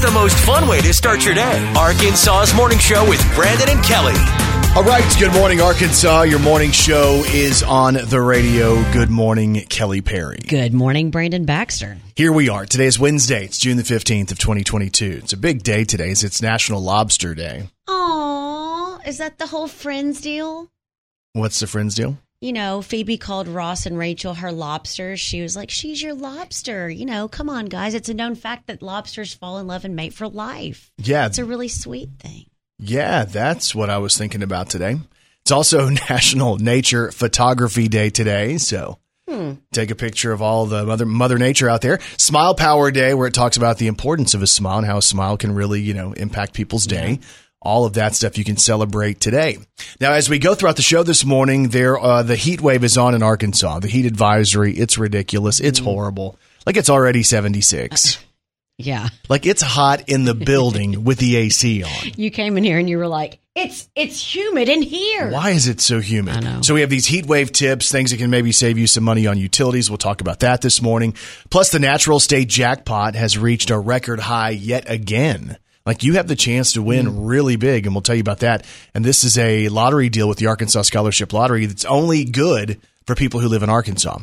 It's the most fun way to start your day. Arkansas's Morning Show with Brandon and Kelly. All right, good morning, Arkansas. Your morning show is on the radio. Good morning, Kelly Perry. Good morning, Brandon Baxter. Here we are. Today is Wednesday. It's June the 15th of 2022. It's a big day today. It's National Lobster Day. Aw, is that the whole Friends deal? What's the friends deal? You know, Phoebe called Ross and Rachel her lobsters. She was like, she's your lobster. You know, come on, guys. It's a known fact that lobsters fall in love and mate for life. Yeah, It's a really sweet thing. yeah, that's what I was thinking about today. It's also National Nature Photography Day today, so hmm. take a picture of all the mother mother nature out there. Smile Power Day, where it talks about the importance of a smile and how a smile can really, you know, impact people's day. All of that stuff you can celebrate today. Now, as we go throughout the show this morning, there uh, the heat wave is on in Arkansas. The heat advisory, it's ridiculous. It's horrible. Like it's already seventy six. Yeah. like it's hot in the building with the AC on. You came in here and you were like, it's it's humid in here. Why is it so humid? I know. So we have these heat wave tips, things that can maybe save you some money on utilities. We'll talk about that this morning. Plus, the natural state jackpot has reached a record high yet again. Like you have the chance to win mm. really big, and we'll tell you about that. And this is a lottery deal with the Arkansas Scholarship Lottery that's only good for people who live in Arkansas.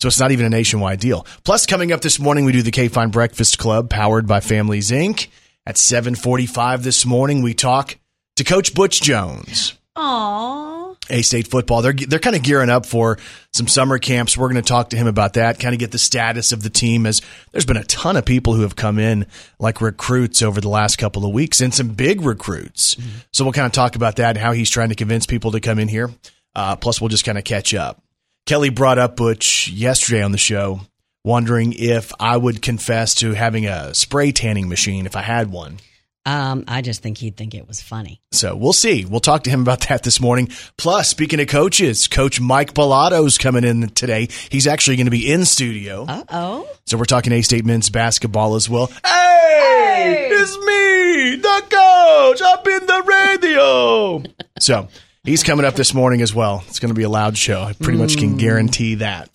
So it's not even a nationwide deal. Plus, coming up this morning, we do the K Fine Breakfast Club, powered by Families Inc. At 7:45 this morning, we talk to Coach Butch Jones. Aw. A State football. They're they're kind of gearing up for some summer camps. We're going to talk to him about that, kind of get the status of the team. As there's been a ton of people who have come in like recruits over the last couple of weeks, and some big recruits. So we'll kind of talk about that and how he's trying to convince people to come in here. Uh, plus, we'll just kind of catch up. Kelly brought up Butch yesterday on the show, wondering if I would confess to having a spray tanning machine if I had one. Um, I just think he'd think it was funny. So we'll see. We'll talk to him about that this morning. Plus, speaking of coaches, Coach Mike Balado's coming in today. He's actually going to be in studio. Uh oh. So we're talking A State men's basketball as well. Hey, it's me, the coach, up in the radio. so he's coming up this morning as well. It's going to be a loud show. I pretty much can guarantee that.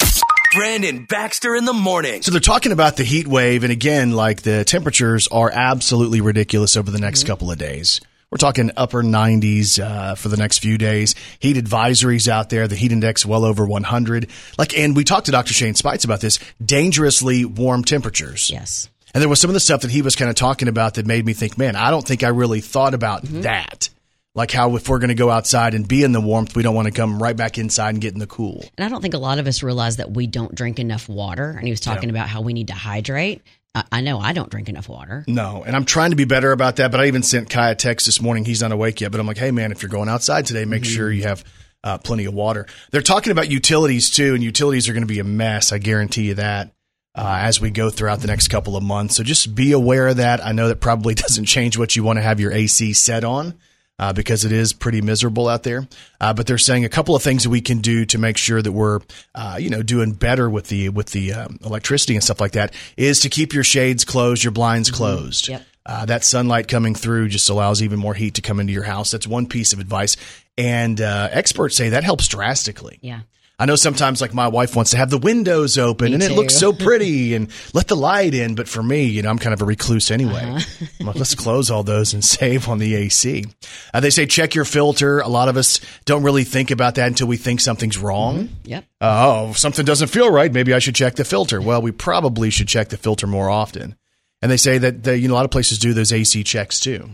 Brandon Baxter in the morning. So they're talking about the heat wave, and again, like the temperatures are absolutely ridiculous over the next couple of days. We're talking upper 90s uh, for the next few days. Heat advisories out there. The heat index well over 100. Like, and we talked to Dr. Shane Speights about this. Dangerously warm temperatures. Yes. And there was some of the stuff that he was kind of talking about that made me think, man, I don't think I really thought about that. Like how if we're going to go outside and be in the warmth, we don't want to come right back inside and get in the cool. And I don't think a lot of us realize that we don't drink enough water. And he was talking about how we need to hydrate. I, know I don't drink enough water. No, and I'm trying to be better about that. But I even sent Kai a text this morning. He's not awake yet, but I'm like, hey man, if you're going outside today, make sure you have uh, plenty of water. They're talking about utilities too, and utilities are going to be a mess. I guarantee you that. Uh, as we go throughout the next couple of months. So just be aware of that. I know that probably doesn't change what you want to have your AC set on uh, because it is pretty miserable out there. Uh, but they're saying a couple of things that we can do to make sure that we're, uh, you know, doing better with the with the um, electricity and stuff like that is to keep your shades closed, your blinds closed. Yep. Uh, that sunlight coming through just allows even more heat to come into your house. That's one piece of advice, and uh, experts say that helps drastically. Yeah. I know sometimes like my wife wants to have the windows open Me and it looks so pretty and let the light in. But for me, you know, I'm kind of a recluse anyway. Uh-huh. I'm like, let's close all those and save on the AC. Uh, they say check your filter. A lot of us don't really think about that until we think something's wrong. Yep. Uh, oh, something doesn't feel right. Maybe I should check the filter. Well, we probably should check the filter more often. And they say that the, you know a lot of places do those AC checks too,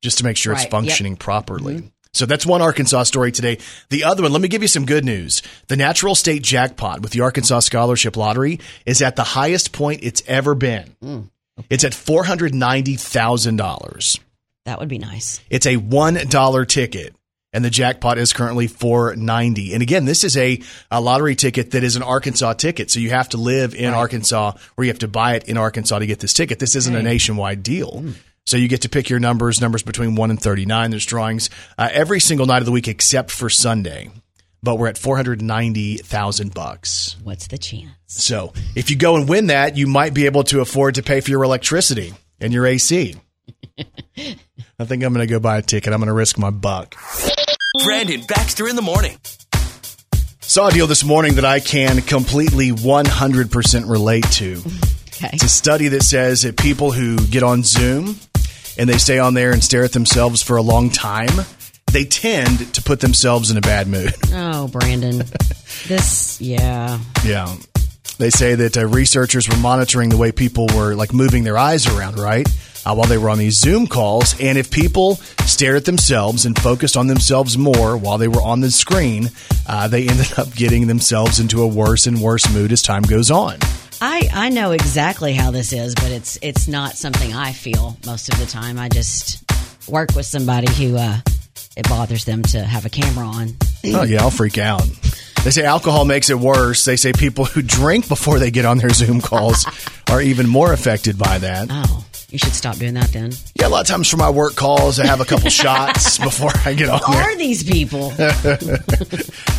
just to make sure Right. it's Yep. Mm-hmm. So that's one Arkansas story today. The other one, let me give you some good news. The Natural State Jackpot with the Arkansas Scholarship Lottery is at the highest point it's ever been. Mm, It's at four hundred ninety thousand dollars. That would be nice. It's a one dollar ticket, and the jackpot is currently four ninety. And again, this is a, a lottery ticket that is an Arkansas ticket, so you have to live in Arkansas or you have to buy it in Arkansas to get this ticket. This isn't a nationwide deal. So you get to pick your numbers, numbers between one and thirty nine. There's drawings uh, every single night of the week except for Sunday. But we're at four hundred ninety thousand bucks. What's the chance? So if you go and win that, you might be able to afford to pay for your electricity and your AC. I think I'm going to go buy a ticket. I'm going to risk my buck. Brandon Baxter in the morning. Saw a deal this morning that I can completely 100% relate to. Okay. It's a study that says that people who get on Zoom and they stay on there and stare at themselves for a long time, they tend to put themselves in a bad mood. Oh, Brandon. this, yeah. Yeah. They say that uh, researchers were monitoring the way people were like moving their eyes around, right? Uh, while they were on these Zoom calls. And if people stared at themselves and focused on themselves more while they were on the screen, uh, they ended up getting themselves into a worse and worse mood as time goes on. I, I know exactly how this is, but it's it's not something I feel most of the time. I just work with somebody who uh, it bothers them to have a camera on. Oh, yeah, I'll freak out. They say alcohol makes it worse. They say people who drink before they get on their Zoom calls are even more affected by that. Oh, you should stop doing that then. Yeah, a lot of times for my work calls, I have a couple shots before I get on Who there. are these people?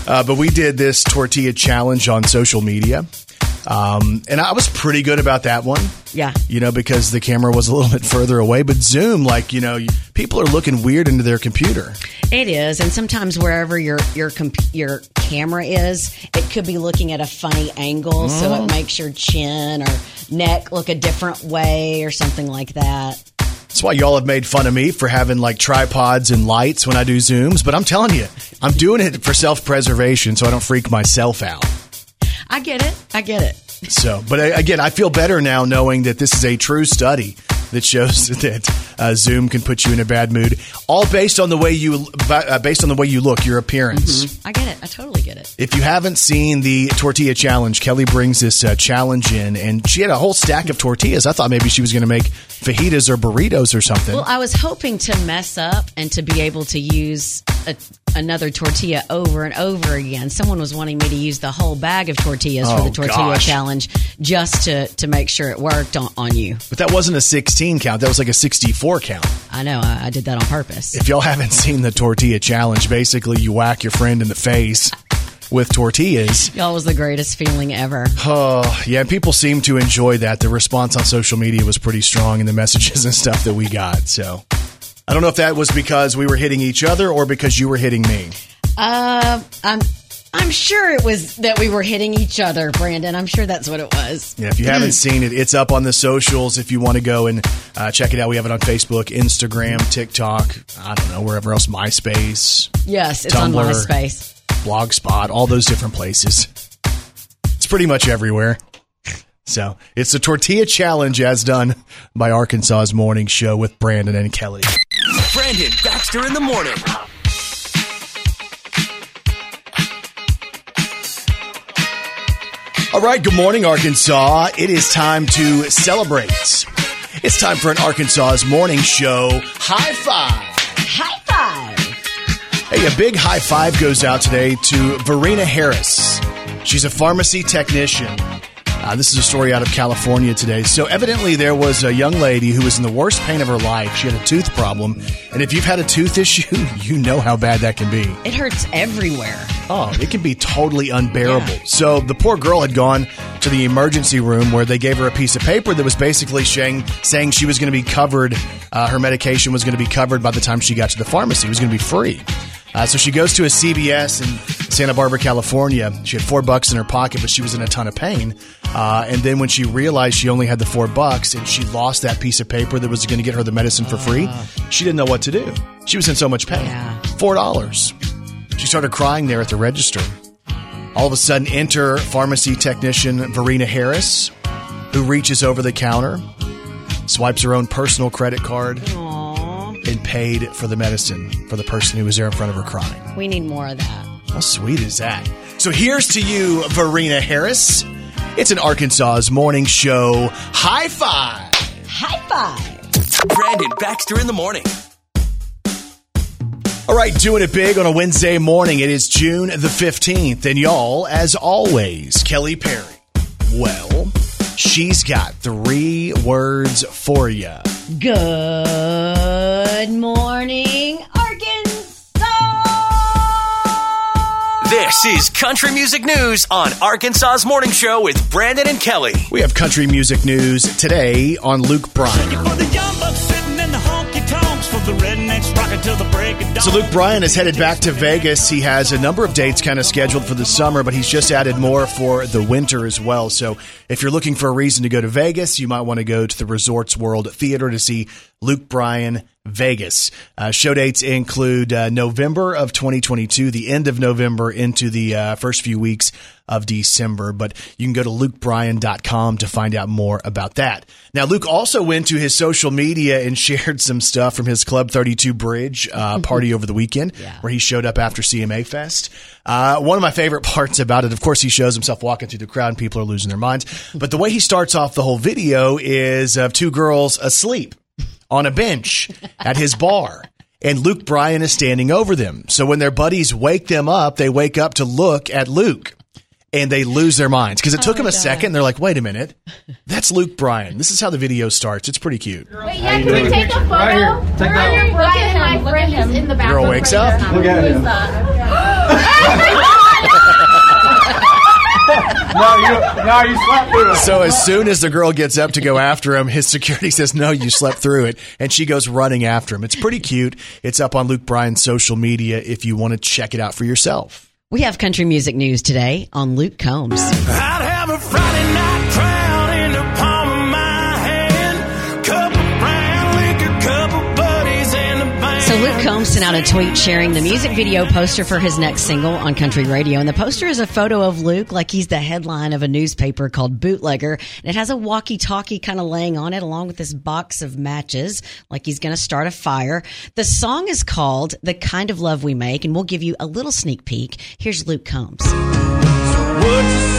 Uh, but we did this tortilla challenge on social media. Um, and I was pretty good about that one. Yeah. You know, because the camera was a little bit further away. But Zoom, like, you know, people are looking weird into their computer. It is, and sometimes wherever your your comp- your camera is, it could be looking at a funny angle, so Mm. it makes your chin or neck look a different way or something like that. That's why y'all have made fun of me for having like tripods and lights when I do Zooms. But I'm telling you, I'm doing it for self preservation so I don't freak myself out. I get it. I get it. So, but uh, again, I feel better now knowing that this is a true study that shows that uh, Zoom can put you in a bad mood, all based on the way you uh, based on the way you look, your appearance. I get it. I totally get it. If you haven't seen the tortilla challenge, Kelly brings this uh, challenge in, and she had a whole stack of tortillas. I thought maybe she was going to make fajitas or burritos or something. Well, I was hoping to mess up and to be able to use a, another tortilla over and over again. Someone was wanting me to use the whole bag of tortillas for Oh, the tortilla gosh. challenge just to, to make sure it worked on, on you. but that wasn't a 16 count; that was like a 64 count. I know. I, I did that on purpose. If y'all haven't seen the tortilla challenge, basically you whack your friend in the face with tortillas. Y'all was the greatest feeling ever. Oh, yeah, people seem to enjoy that. The response on social media was pretty strong in the messages and stuff that we got. So I don't know if that was because we were hitting each other or because you were hitting me. Uh, I'm I'm sure it was that we were hitting each other, Brandon. I'm sure that's what it was. Yeah, if you haven't seen it, it's up on the socials. If you want to go and uh, check it out, we have it on Facebook, Instagram, TikTok, I don't know, wherever else, MySpace, Yes, it's on Tumblr. MySpace. Blogspot, all those different places. It's pretty much everywhere. So it's the tortilla challenge as done by Arkansas's morning show with Brandon and Kelly. Brandon Baxter in the morning. All right, good morning, Arkansas. It is time to celebrate. It's time for an Arkansas's morning show high five. High five! Hey, a big high five goes out today to Verena Harris. She's a pharmacy technician. Uh, this is a story out of California today. So, evidently, there was a young lady who was in the worst pain of her life. She had a tooth problem. And if you've had a tooth issue, you know how bad that can be. It hurts everywhere. Oh, it can be totally unbearable. Yeah. So the poor girl had gone to the emergency room where they gave her a piece of paper that was basically saying, saying she was going to be covered, uh, her medication was going to be covered by the time she got to the pharmacy. It was going to be free. Uh, so she goes to a CVS in Santa Barbara, California. She had four bucks in her pocket, but she was in a ton of pain. Uh, and then when she realized she only had the four bucks and she lost that piece of paper that was going to get her the medicine for free, she didn't know what to do. She was in so much pain. Yeah. Four dollars. She started crying there at the register. All of a sudden, enter pharmacy technician Verena Harris, who reaches over the counter, swipes her own personal credit card, Aww. and paid for the medicine for the person who was there in front of her crying. We need more of that. How sweet is that? So here's to you, Verena Harris. It's an Arkansas's morning show. High five! High five! Brandon Baxter in the morning. All right, doing it big on a Wednesday morning. It is June the 15th. And y'all, as always, Kelly Perry. Well, she's got three words for you. Good morning, Arkansas! This is Country Music News on Arkansas's Morning Show with Brandon and Kelly. We have country music news today on Luke Bryan. So Luke Bryan is headed back to Vegas. He has a number of dates kind of scheduled for the summer, but he's just added more for the winter as well. So if you're looking for a reason to go to Vegas, you might want to go to the Resorts World Theater to see Luke Bryan Vegas. Uh, show dates include uh, November of 2022, the end of November into the uh, first few weeks of December. But you can go to lukebryan.com to find out more about that. Now, Luke also went to his social media and shared some stuff from his Club 32 Bridge uh, party over the weekend Yeah. where he showed up after CMA Fest. Uh, one of my favorite parts about it, of course, he shows himself walking through the crowd and people are losing their minds. But the way he starts off the whole video is of two girls asleep on a bench at his bar. And Luke Bryan is standing over them. So when their buddies wake them up, they wake up to look at Luke and they lose their minds because it oh took Oh them a God. second. They're like, wait a minute, that's Luke Bryan. This is how the video starts. It's pretty cute. Wait, yeah, can we take a photo? Right here. Take that one. Look at him. My friend is in the bathroom. Girl wakes right up. Look at Who is him. that? No, you, no, you slept through it. So as soon as the girl gets up to go after him, his security says, "No, you slept through it," and she goes running after him. It's pretty cute. It's up on Luke Bryan's social media if you want to check it out for yourself. We have country music news today on Luke Combs. So Luke Combs sent out a tweet sharing the music video poster for his next single on country radio. And the poster is a photo of Luke like he's the headline of a newspaper called Bootlegger. And it has a walkie-talkie kind of laying on it along with this box of matches like he's going to start a fire. The song is called The Kind of Love We Make and we'll give you a little sneak peek. Here's Luke Combs. Would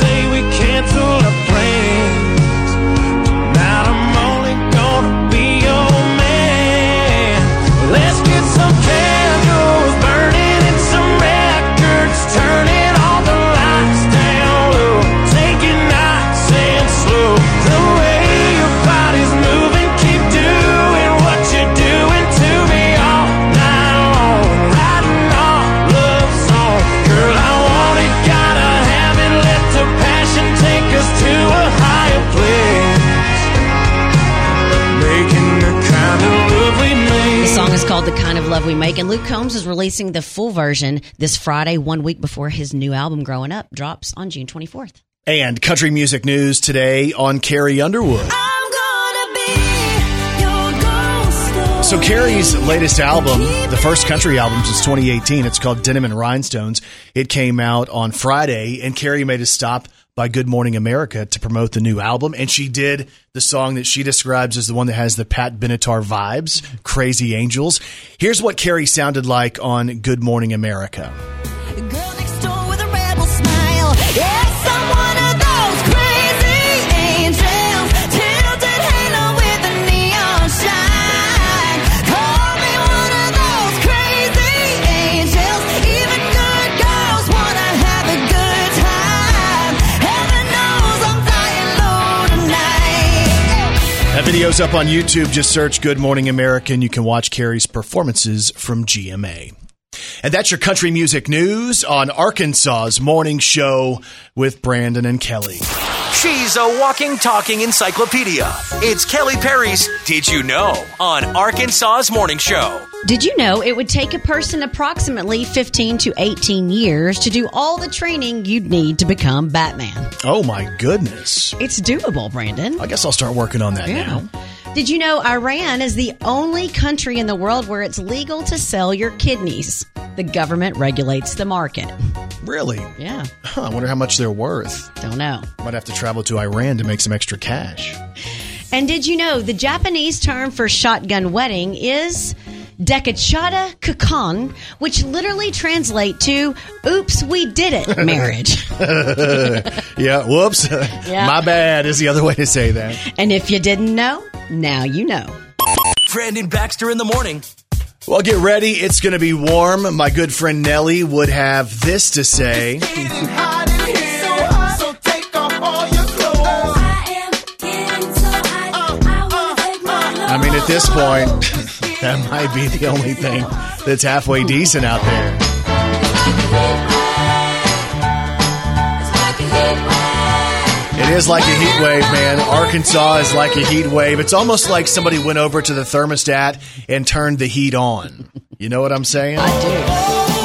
Love We Make, and Luke Combs is releasing the full version this Friday, one week before his new album, Growing Up, drops on June 24th. And country music news today on Carrie Underwood. I'm gonna be your ghost. So Carrie's latest album, the first country album since 2018, it's called Denim and Rhinestones. It came out on Friday, and Carrie made a stop by Good Morning America to promote the new album, and she did the song that she describes as the one that has the Pat Benatar vibes, "Crazy Angels." Here's what Carrie sounded like on Good Morning America. Video's up on YouTube. Just search Good Morning America and you can watch Carrie's performances from GMA. And that's your country music news on Arkansas's morning show with Brandon and Kelly. She's a walking, talking encyclopedia. It's Kelly Perry's Did You Know on Arkansas's Morning Show. Did you know it would take a person approximately 15 to 18 years to do all the training you'd need to become Batman? Oh my goodness. It's doable, Brandon. I guess I'll start working on that now. Did you know Iran is the only country in the world where it's legal to sell your kidneys? The government regulates the market. Really? Yeah, Huh, I wonder how much they're worth. don't know. Might have to travel to Iran to make some extra cash. And did you know the Japanese term for shotgun wedding is dekachata kukan, which literally translate to "Oops, we did it" marriage. Yeah, whoops. My bad is the other way to say that. and if you didn't know, now you know. Brandon Baxter in the morning. Well, get ready. It's going to be warm. My good friend Nellie would have this to say. I am getting so high. I wanna take my I mean, at this point, that might be the only thing that's halfway decent out there. It is like a heat wave, man. Arkansas is like a heat wave. It's almost like somebody went over to the thermostat and turned the heat on. You know what I'm saying? I do.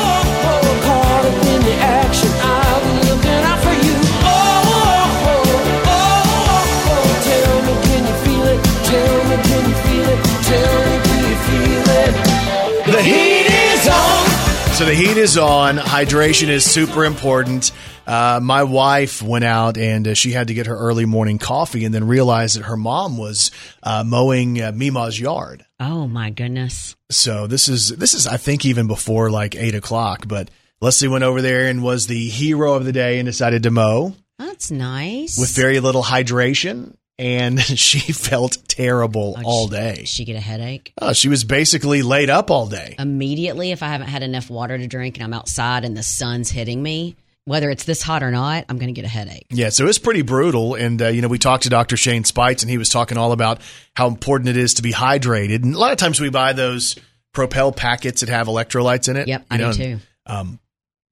So the heat is on. Hydration is super important. Uh, my wife went out and uh, she had to get her early morning coffee and then realized that her mom was uh, mowing uh, Mima's yard. Oh my goodness. So this is this is I think even before like eight o'clock. But Leslie went over there and was the hero of the day and decided to mow That's nice. with very little hydration. And she felt terrible Oh, all day. Did she get a headache? Uh, she was basically laid up all day. Immediately, if I haven't had enough water to drink and I'm outside and the sun's hitting me, whether it's this hot or not, I'm going to get a headache. Yeah, so it's pretty brutal. And, uh, you know, we talked to Dr. Shane Speights, and he was talking all about how important it is to be hydrated. And a lot of times we buy those Propel packets that have electrolytes in it. Yep, you I do know, too. Um,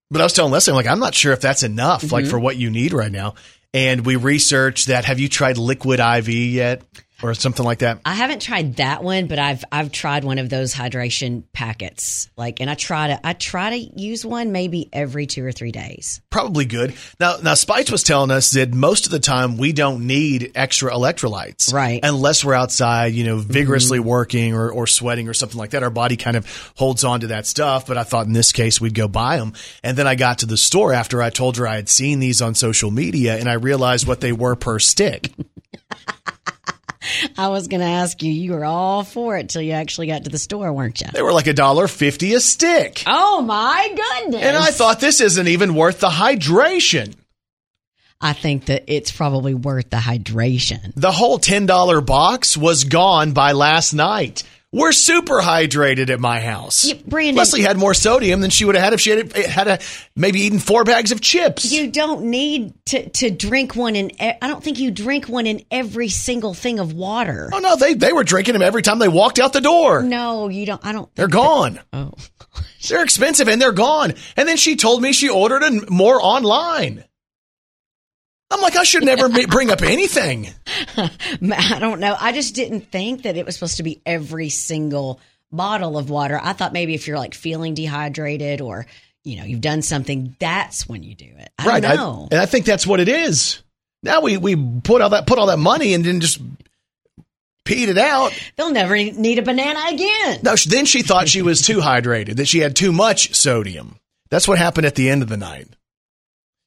but I was telling Leslie, I'm like, I'm not sure if that's enough, Mm-hmm. like for what you need right now. And we researched that. Have you tried Liquid IV yet, or something like that? I haven't tried that one, but I've I've tried one of those hydration packets. Like, and I try to I try to use one maybe every two or three days. Probably good. Now, now Speights was telling us that most of the time we don't need extra electrolytes, Right. Mm-hmm. Unless we're outside, you know, vigorously working or, or sweating or something like that. Our body kind of holds on to that stuff. But I thought in this case we'd go buy them. And then I got to the store after I told her I had seen these on social media, and I realized what they were per stick. I was going to ask you, you were all for it till you actually got to the store, weren't you? They were like a dollar fifty a stick. Oh my goodness! And I thought this isn't even worth the hydration. I think that it's probably worth the hydration. The whole $10 box was gone by last night. We're super hydrated at my house. Yeah, Brandon- Leslie had more sodium than she would have had if she had had a, maybe eaten four bags of chips. You don't need to, to drink one in. I don't think you drink one in every single thing of water. oh no, they they were drinking them every time they walked out the door. No, you don't. I don't. They're gone. Oh, They're expensive and they're gone. And then she told me she ordered more online. I'm like, I should never bring up anything. I don't know. I just didn't think that it was supposed to be every single bottle of water. I thought maybe if you're like feeling dehydrated or you know you've done something, that's when you do it. I right. don't know. and I think that's what it is. Now we we put all that put all that money and then just peed it out. They'll never need a banana again. No, then she thought she was too hydrated, that she had too much sodium. That's what happened at the end of the night.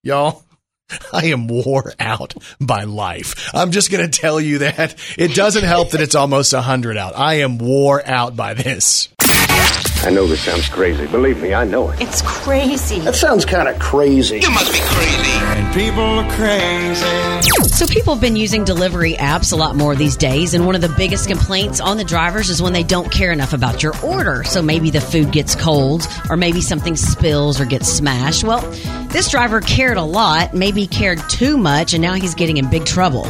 Y'all, I am wore out by life. I'm just going to tell you that. It doesn't help that it's almost 100 out. I am wore out by this. I know this sounds crazy. Believe me, I know it. It's crazy. That sounds kind of crazy. You must be crazy. And people are crazy. So people have been using delivery apps a lot more these days, and one of the biggest complaints on the drivers is when they don't care enough about your order. So maybe the food gets cold, or maybe something spills or gets smashed. Well, this driver cared a lot, maybe cared too much, and now he's getting in big trouble.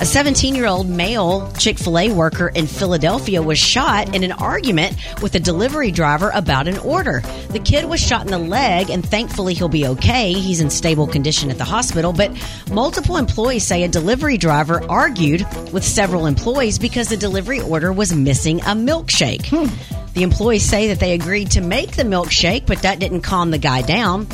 A 17 year old male Chick fil A worker in Philadelphia was shot in an argument with a delivery driver about an order. The kid was shot in the leg, and thankfully he'll be okay. He's in stable condition at the hospital, but multiple employees say a delivery driver argued with several employees because the delivery order was missing a milkshake. Hmm. The employees say that they agreed to make the milkshake, but that didn't calm the guy down.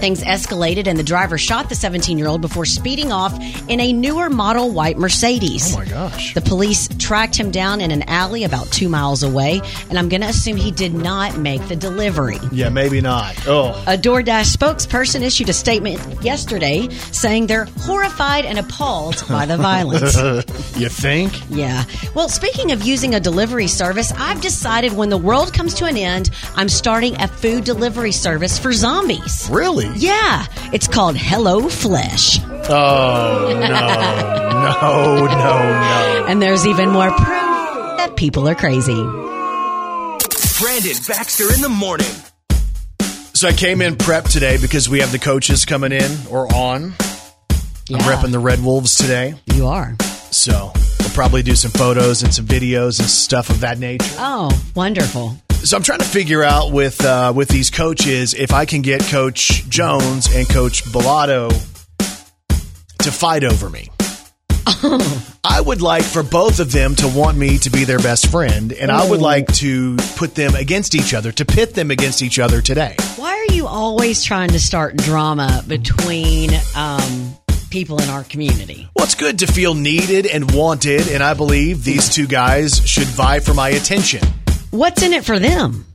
Things escalated and the driver shot the 17 year old before speeding off in a newer model white Mercedes. Oh my gosh. The police tracked him down in an alley about two miles away, and I'm going to assume he did not make the delivery. Yeah, maybe not. Oh, A DoorDash spokesperson issued a statement yesterday saying they're horrified and appalled by the violence. you think? Yeah. Well, speaking of using a delivery service, I've decided when the world comes to an end, I'm starting a food delivery service for zombies. Really? Yeah, it's called Hello Flesh. Oh, no. No, no, no. And there's even more proof that people are crazy. Brandon Baxter in the morning. So I came in prep today because we have the coaches coming in or on. Yeah, I'm repping the Red Wolves today. you are. So we'll probably do some photos and some videos and stuff of that nature. Oh, wonderful. So I'm trying to figure out with uh, with these coaches if I can get Coach Jones and Coach Balado to fight over me. I would like for both of them to want me to be their best friend, and I would like to put them against each other, to pit them against each other today. Why are you always trying to start drama between um, people in our community? Well, it's good to feel needed and wanted, and I believe these two guys should vie for my attention. What's in it for them?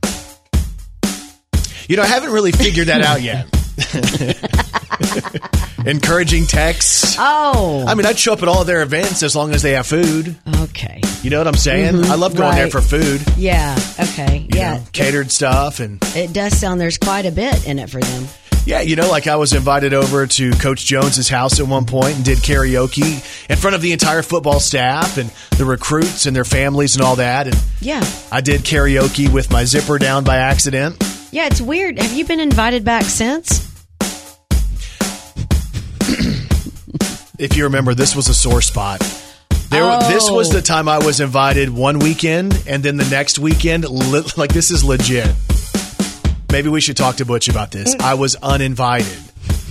You know, I haven't really figured that out yet. Encouraging texts. Oh, I mean, I'd show up at all their events as long as they have food. okay. You know what I'm saying? Mm-hmm. I love going there for food. Yeah, okay. you yeah, know, catered stuff and it does sound there's quite a bit in it for them. yeah, you know, like I was invited over to Coach Jones's house at one point and did karaoke in front of the entire football staff and the recruits and their families and all that. And Yeah. I did karaoke with my zipper down by accident. Yeah, it's weird. Have you been invited back since? If you remember, this was a sore spot. There, Oh. this was the time I was invited one weekend, and then the next weekend, li- like this is legit. Maybe we should talk to Butch about this. Mm. I was uninvited.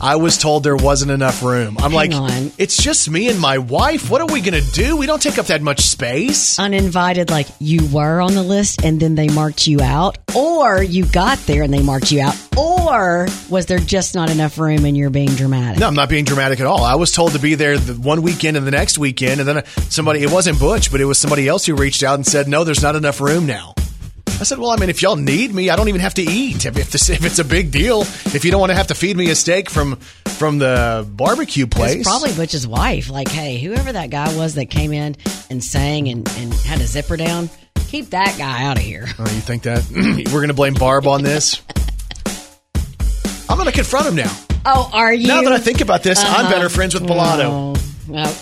I was told there wasn't enough room. I'm like, on. it's just me and my wife. What are we gonna do? We don't take up that much space. Uninvited, like you were on the list and then they marked you out, or you got there and they marked you out, or was there just not enough room and you're being dramatic? No, I'm not being dramatic at all. I was told to be there the one weekend and the next weekend, and then somebody, it wasn't Butch, but it was somebody else who reached out and said, no, there's not enough room now. I said, well, I mean, if y'all need me, I don't even have to eat. If, this, if it's a big deal, if you don't want to have to feed me a steak from from the barbecue place, It's probably Butch's wife. Like, hey, whoever that guy was that came in and sang and, and had a zipper down, keep that guy out of here. Oh, you think that we're going to blame Barb on this? I'm going to confront him now. Oh, are you? Now that I think about this, I'm better uh-huh. friends with Balado.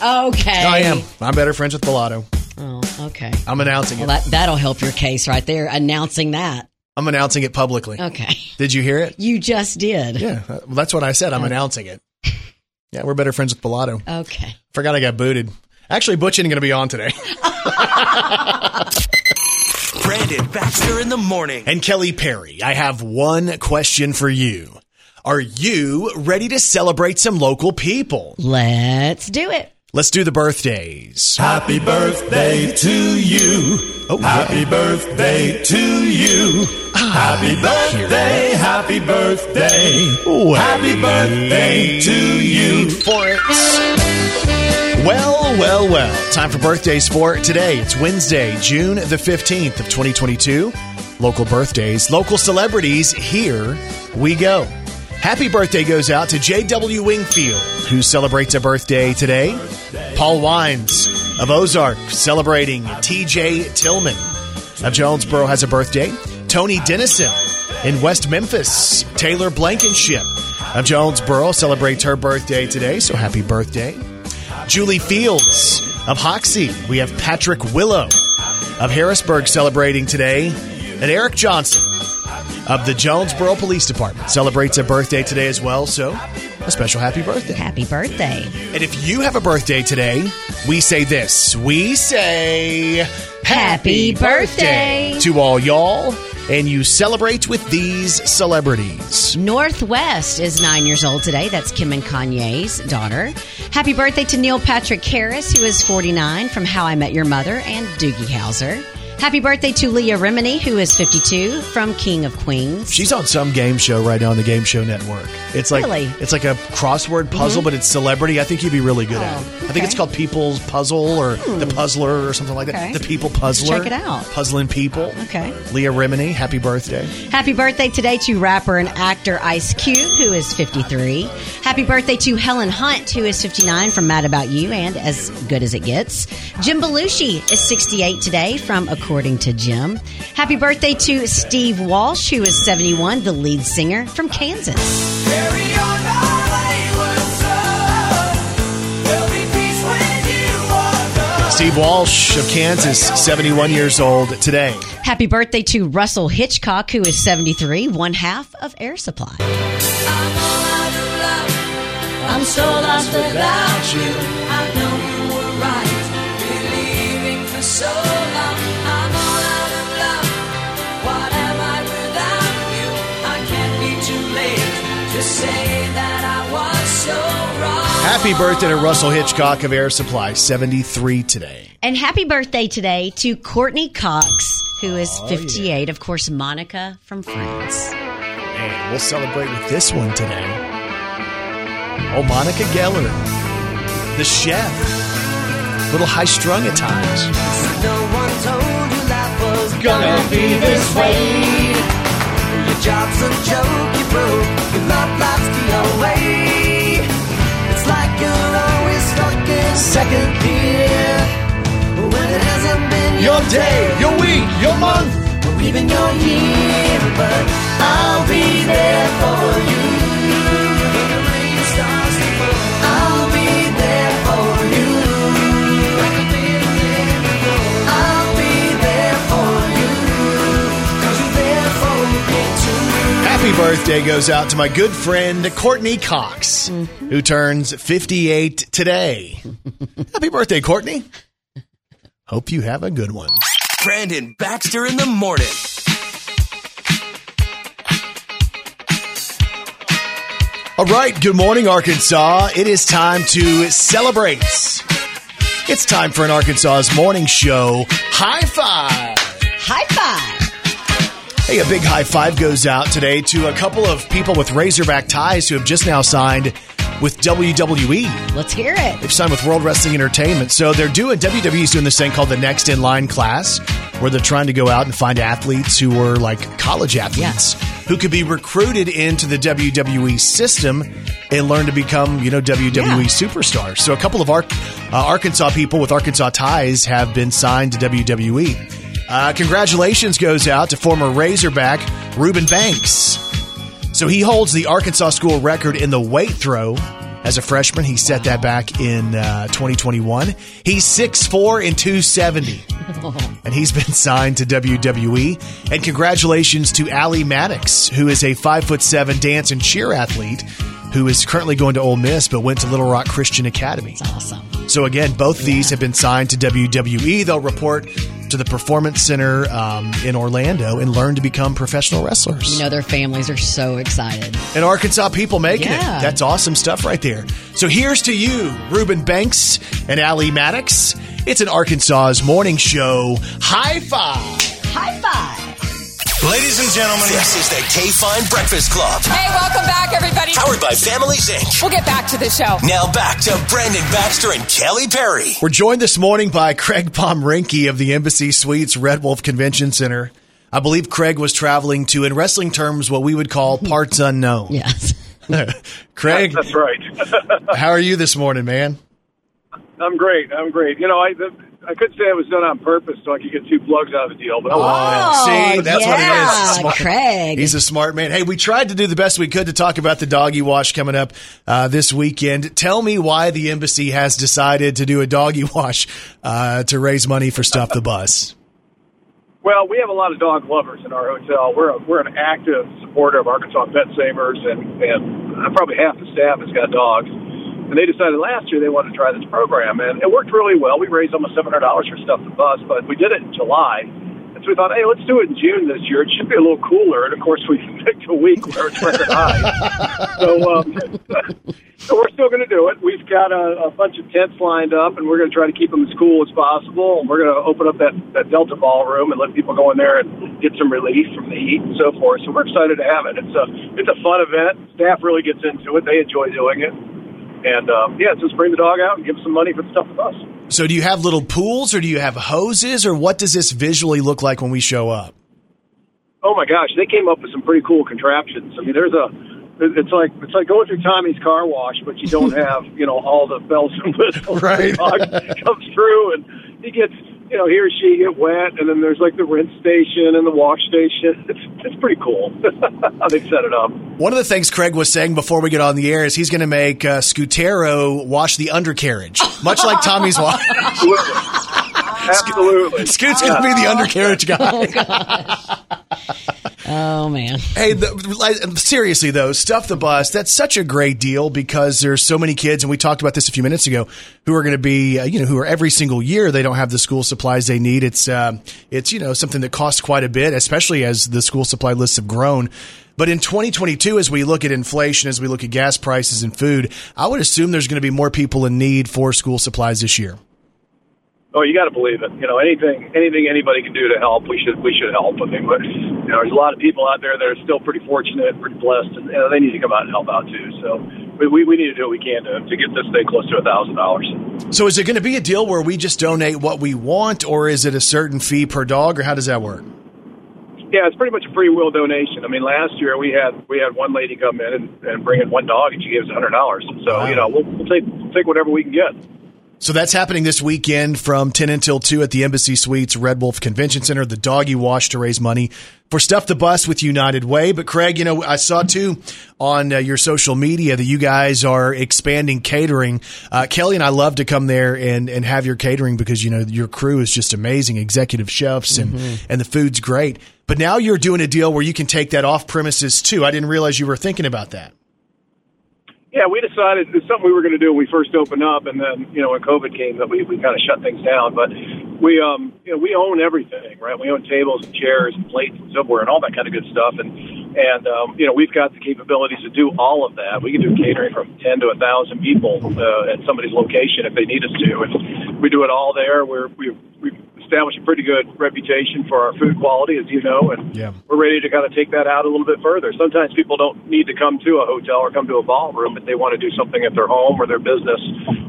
Oh, okay. I am. I'm better friends with Balado. Oh, okay. I'm announcing Well, it. that that'll help your case right there. Announcing that. I'm announcing it publicly. Okay. Did you hear it? You just did. Yeah, uh, well, that's what I said. I'm announcing it. Yeah, we're better friends with Balado. Okay. Forgot I got booted. Actually, Butch isn't going to be on today. Brandon Baxter in the morning. And Kelly Perry, I have one question for you. Are you ready to celebrate some local people? Let's do it. Let's do the birthdays. Happy birthday to you. Oh, Happy birthday to you. Ah, happy birthday, happy birthday. Wait. Happy birthday to you. for it. Well, well, well. Time for birthdays for today. It's Wednesday, June the 15th of 2022. Local birthdays, local celebrities. Here we go. Happy birthday goes out to J.W. Wingfield, who celebrates a birthday today. Paul Wines of Ozark celebrating T.J. Tillman of Jonesboro has a birthday. Tony Dennison in West Memphis. Taylor Blankenship of Jonesboro celebrates her birthday today, so happy birthday. Julie Fields of Hoxie. We have Patrick Willow of Harrisburg celebrating today. And Eric Johnson of the Jonesboro Police Department celebrates a birthday today as well, so a special happy birthday. Happy birthday. And if you have a birthday today, we say this. We say Happy birthday. to all y'all, and you celebrate with these celebrities. North West is nine years old today. That's Kim and Kanye's daughter. Happy birthday to Neil Patrick Harris, who is 49 from How I Met Your Mother and Doogie Howser. Happy birthday to Leah Remini, who is 52 from King of Queens. She's on some game show right now on the Game Show Network. It's like Really? Mm-hmm. it's like a crossword puzzle, but it's celebrity. I think you'd be really good at it. Oh, I think. Hmm. it's called People's Puzzle or The Puzzler or something like that. The People Puzzler. check it out. Puzzling people. Okay. Leah Remini, happy birthday. Happy birthday today to rapper and actor Ice Cube, who is 53. Happy birthday to Helen Hunt, who is 59 from Mad About You and As Good as It Gets. Jim Belushi is 68 today from According to Jim. Happy birthday to Steve Walsh, who is 71, the lead singer from Kansas. Steve Walsh of Kansas, 71 years old today. Happy birthday to Russell Hitchcock, who is 73, one half of Air Supply. I'm so lost without you. Happy birthday to Russell Hitchcock of Air Supply, 73 today. And happy birthday today to Courteney Cox, who is Oh, 58. Of course, Monica from Friends. And we'll celebrate with this one today. Oh, Monica Geller, the chef. A little high strung at times. No one told you life was gonna be this way. Your job's a joke, you broke. Your love life's the away. It's like you're always stuck in second gear. When it hasn't been Your day, your week, your month. or even your year, but I'll be there for you. Birthday goes out to my good friend Courteney Cox, mm-hmm. who turns 58 today. Happy birthday, Courteney. Hope you have a good one. Brandon Baxter in the morning. All right, good morning, Arkansas. It is time to celebrate. It's time for an Arkansas's morning show. High five! High five. Hey, a big high five goes out today to a couple of people with Razorback ties who have just now signed with WWE. Let's hear it. They've signed with World Wrestling Entertainment. So they're doing, WWE's doing this thing called the Next in Line class, where they're trying to go out and find athletes who were like college athletes who could be recruited into the WWE system and learn to become, you know, WWE Yeah. superstars. So a couple of Ar- uh, Arkansas people with Arkansas ties have been signed to WWE. Uh, congratulations goes out to former Razorback Reuben Banks. So he holds the Arkansas school record in the weight throw. As a freshman, he set that back in uh, 2021. He's 6'4 and 270. and he's been signed to WWE. And congratulations to Ali Maddox, who is a 5'7 dance and cheer athlete who is currently going to Ole Miss but went to Little Rock Christian Academy. Awesome. So again, both of these have been signed to WWE. They'll report to the Performance Center um, in Orlando and learn to become professional wrestlers. You know, their families are so excited. and Arkansas people making Yeah. it. That's awesome stuff right there. So here's to you, Ruben Banks and Ali Maddox. It's an Arkansas's morning show. High five. High five. Ladies and gentlemen, This is the K Fine Breakfast Club, Hey, welcome back, everybody. powered by Families Inc. We'll get back to the show. Now back to Brandon Baxter and Kelly Perry. We're joined this morning by Craig Pomrinky of the Embassy Suites Red Wolf Convention Center. I believe Craig was traveling to, in wrestling terms, what we would call parts unknown. Yes. Craig, That's right. how are you this morning, man? I'm great. I'm great. You know, I the, I could say it was done on purpose so I could get two plugs out of the deal, but oh, well. See, that's what it yeah, is. Smart. Craig. He's a smart man. Hey, we tried to do the best we could to talk about the doggy wash coming up uh, this weekend. Tell me why the embassy has decided to do a doggy wash uh, to raise money for Stuff the Bus. well, we have a lot of dog lovers in our hotel. We're a, we're an active supporter of Arkansas Pet Savers, and and uh, probably half the staff has got dogs. And they decided last year they wanted to try this program, and it worked really well. We raised almost seven hundred dollars for Stuff the Bus, but we did it in July. And so we thought, hey, let's do it in June this year. It should be a little cooler. And of course, we picked a week where it's record high. so, um, so we're still going to do it. We've got a, a bunch of tents lined up, and we're going to try to keep them as cool as possible. And we're going to open up that, that Delta Ballroom and let people go in there and get some relief from the heat and so forth. So we're excited to have it. It's a it's a fun event. Staff really gets into it. They enjoy doing it. And um, yeah, just bring the dog out and give some money for the stuff with us. So, do you have little pools or do you have hoses or what does this visually look like when we show up? Oh my gosh, they came up with some pretty cool contraptions. I mean, there's a it's like it's like going through Tommy's car wash, but you don't have you know all the bells and whistles. Right. The dog comes through and he gets you know he or she get wet, and then there's like the rinse station and the wash station. It's it's pretty cool how they set it up. One of the things Craig was saying before we get on the air is he's going to make uh, Scutero wash the undercarriage, much like Tommy's wash. Absolutely, absolutely. Scoot's going to be the undercarriage guy. Oh man. Hey, the, seriously though, stuff the bus. That's such a great deal because there's so many kids, and we talked about this a few minutes ago, who are going to be, uh, you know, who are every single year they don't have the school supplies they need. It's, uh, it's you know something that costs quite a bit, especially as the school supply lists have grown. But in 2022, as we look at inflation, as we look at gas prices and food, I would assume there's going to be more people in need for school supplies this year. Oh, you got to believe it. You know, anything anything anybody can do to help, we should we should help. I mean, but you know, there's a lot of people out there that are still pretty fortunate, pretty blessed, and you know, they need to come out and help out too. So we we, we need to do what we can to, to get this thing close to a thousand dollars. So is it going to be a deal where we just donate what we want, or is it a certain fee per dog, or how does that work? Yeah, it's pretty much a free will donation. I mean, last year we had we had one lady come in and, and bring in one dog, and she gave us a hundred dollars. So Wow. you know, we'll, we'll take we'll take whatever we can get. So that's happening this weekend from 10 until 2 at the Embassy Suites Red Wolf Convention Center, the doggy wash to raise money for Stuff the Bus with United Way. But Craig, you know, I saw too on uh, your social media that you guys are expanding catering. Uh, Kelly and I love to come there and, and have your catering because, you know, your crew is just amazing, executive chefs and, and the food's great. But now you're doing a deal where you can take that off premises too. I didn't realize you were thinking about that. Yeah, we decided it's something we were going to do when we first opened up, and then you know when COVID came, that we we kind of shut things down. But we um you know we own everything, right? We own tables and chairs and plates and silverware and all that kind of good stuff, and and um, you know we've got the capabilities to do all of that. We can do catering from ten to a thousand people uh, at somebody's location if they need us to, and we do it all there. We're we we've established a pretty good reputation for our food quality, as you know, and Yeah. we're ready to kind of take that out a little bit further. Sometimes people don't need to come to a hotel or come to a ballroom, but they want to do something at their home or their business,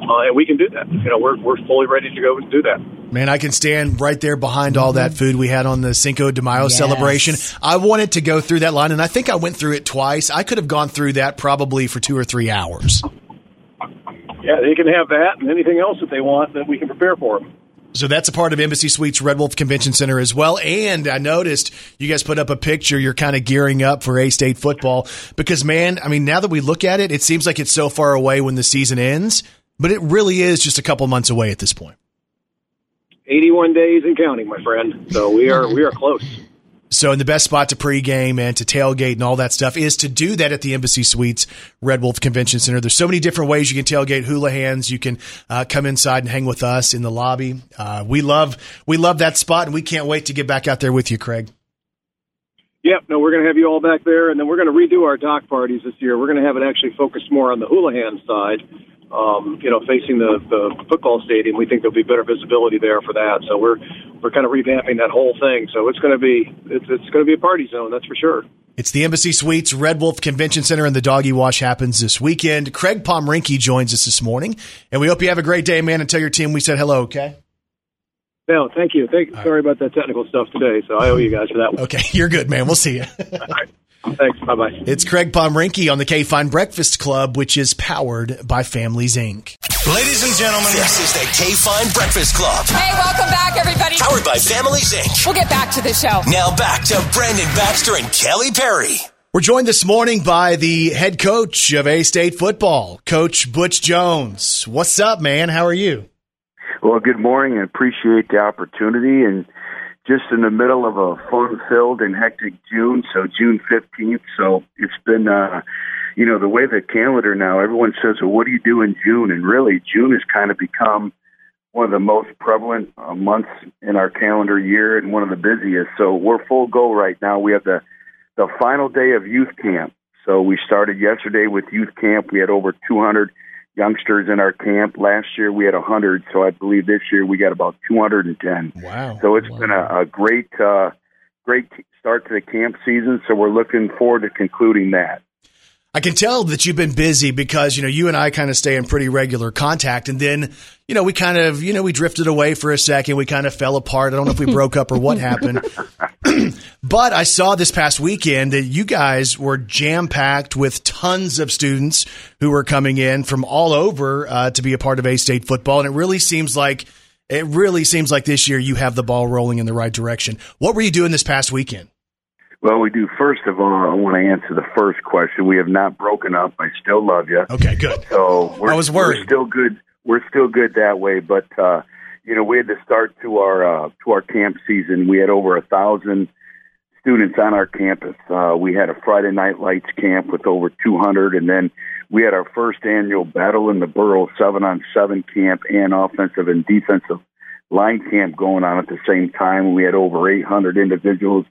uh, and we can do that. You know, we're we're fully ready to go and do that. Man, I can stand right there behind all that food we had on the Cinco de Mayo Yes. celebration. I wanted to go through that line, and I think I went through it twice. I could have gone through that probably for two or three hours. Yeah, they can have that and anything else that they want that we can prepare for them. So that's a part of Embassy Suites Red Wolf Convention Center as well. And I noticed you guys put up a picture. You're kind of gearing up for A State football because, man, I mean, now that we look at it, it seems like it's so far away when the season ends, but it really is just a couple months away at this point. 81 days and counting, my friend. So we are we are close. So, and the best spot to pregame and to tailgate and all that stuff is to do that at the Embassy Suites Red Wolf Convention Center. There's so many different ways you can tailgate Houlihan's. You can uh, come inside and hang with us in the lobby. Uh, we love we love that spot, and we can't wait to get back out there with you, Craig. Yep, no, we're going to have you all back there, and then we're going to redo our dock parties this year. We're going to have it actually focused more on the Houlihan side, um, you know, facing the, the football stadium. We think there'll be better visibility there for that. So we're we're kind of revamping that whole thing. So it's going to be it's it's going to be a party zone, that's for sure. It's the Embassy Suites Red Wolf Convention Center, and the Doggy Wash happens this weekend. Craig Pomrinky joins us this morning, and we hope you have a great day, man. And tell your team we said hello, okay? No, thank you. Thank, sorry about that technical stuff today. So I owe you guys for that one. Okay, you're good, man. We'll see you. All right. Thanks. Bye bye. It's Craig Pomrinky on the KFIN Breakfast Club, which is powered by Families Inc. Ladies and gentlemen, This is the K Fine Breakfast Club, Hey, welcome back, everybody. powered by Families Inc. We'll get back to the show. Now back to Brandon Baxter and Kelly Perry. We're joined this morning by the head coach of A State football, Coach Butch Jones. What's up, man? How are you? Well, good morning. I appreciate the opportunity and just in the middle of a fun-filled and hectic June, so June 15th. So it's been, uh, you know, the way the calendar now, everyone says, well, what do you do in June? And really, June has kind of become one of the most prevalent uh, months in our calendar year and one of the busiest. So we're full go right now. We have the, the final day of youth camp. So we started yesterday with youth camp. We had over 200 youngsters in our camp. Last year we had 100, so I believe this year we got about 210. Wow. So it's been a, a great, uh, great start to the camp season. So we're looking forward to concluding that. I can tell that you've been busy because, you know, you and I kind of stay in pretty regular contact. And then, you know, we kind of, you know, we drifted away for a second. We kind of fell apart. I don't know if we broke up or what happened. but I saw this past weekend that you guys were jam packed with tons of students who were coming in from all over uh, to be a part of A State football. And it really seems like, it really seems like this year you have the ball rolling in the right direction. What were you doing this past weekend? Well, we do. First of all, I want to answer the first question. We have not broken up. I still love you. Okay, good. So we're, I was worried. We're still good. We're still good that way. But uh, you know, we had to start to our uh, to our camp season. We had over a thousand students on our campus. Uh, we had a Friday Night Lights camp with over 200, and then we had our first annual Battle in the Borough seven on seven camp and offensive and defensive line camp going on at the same time. We had over 800 individuals.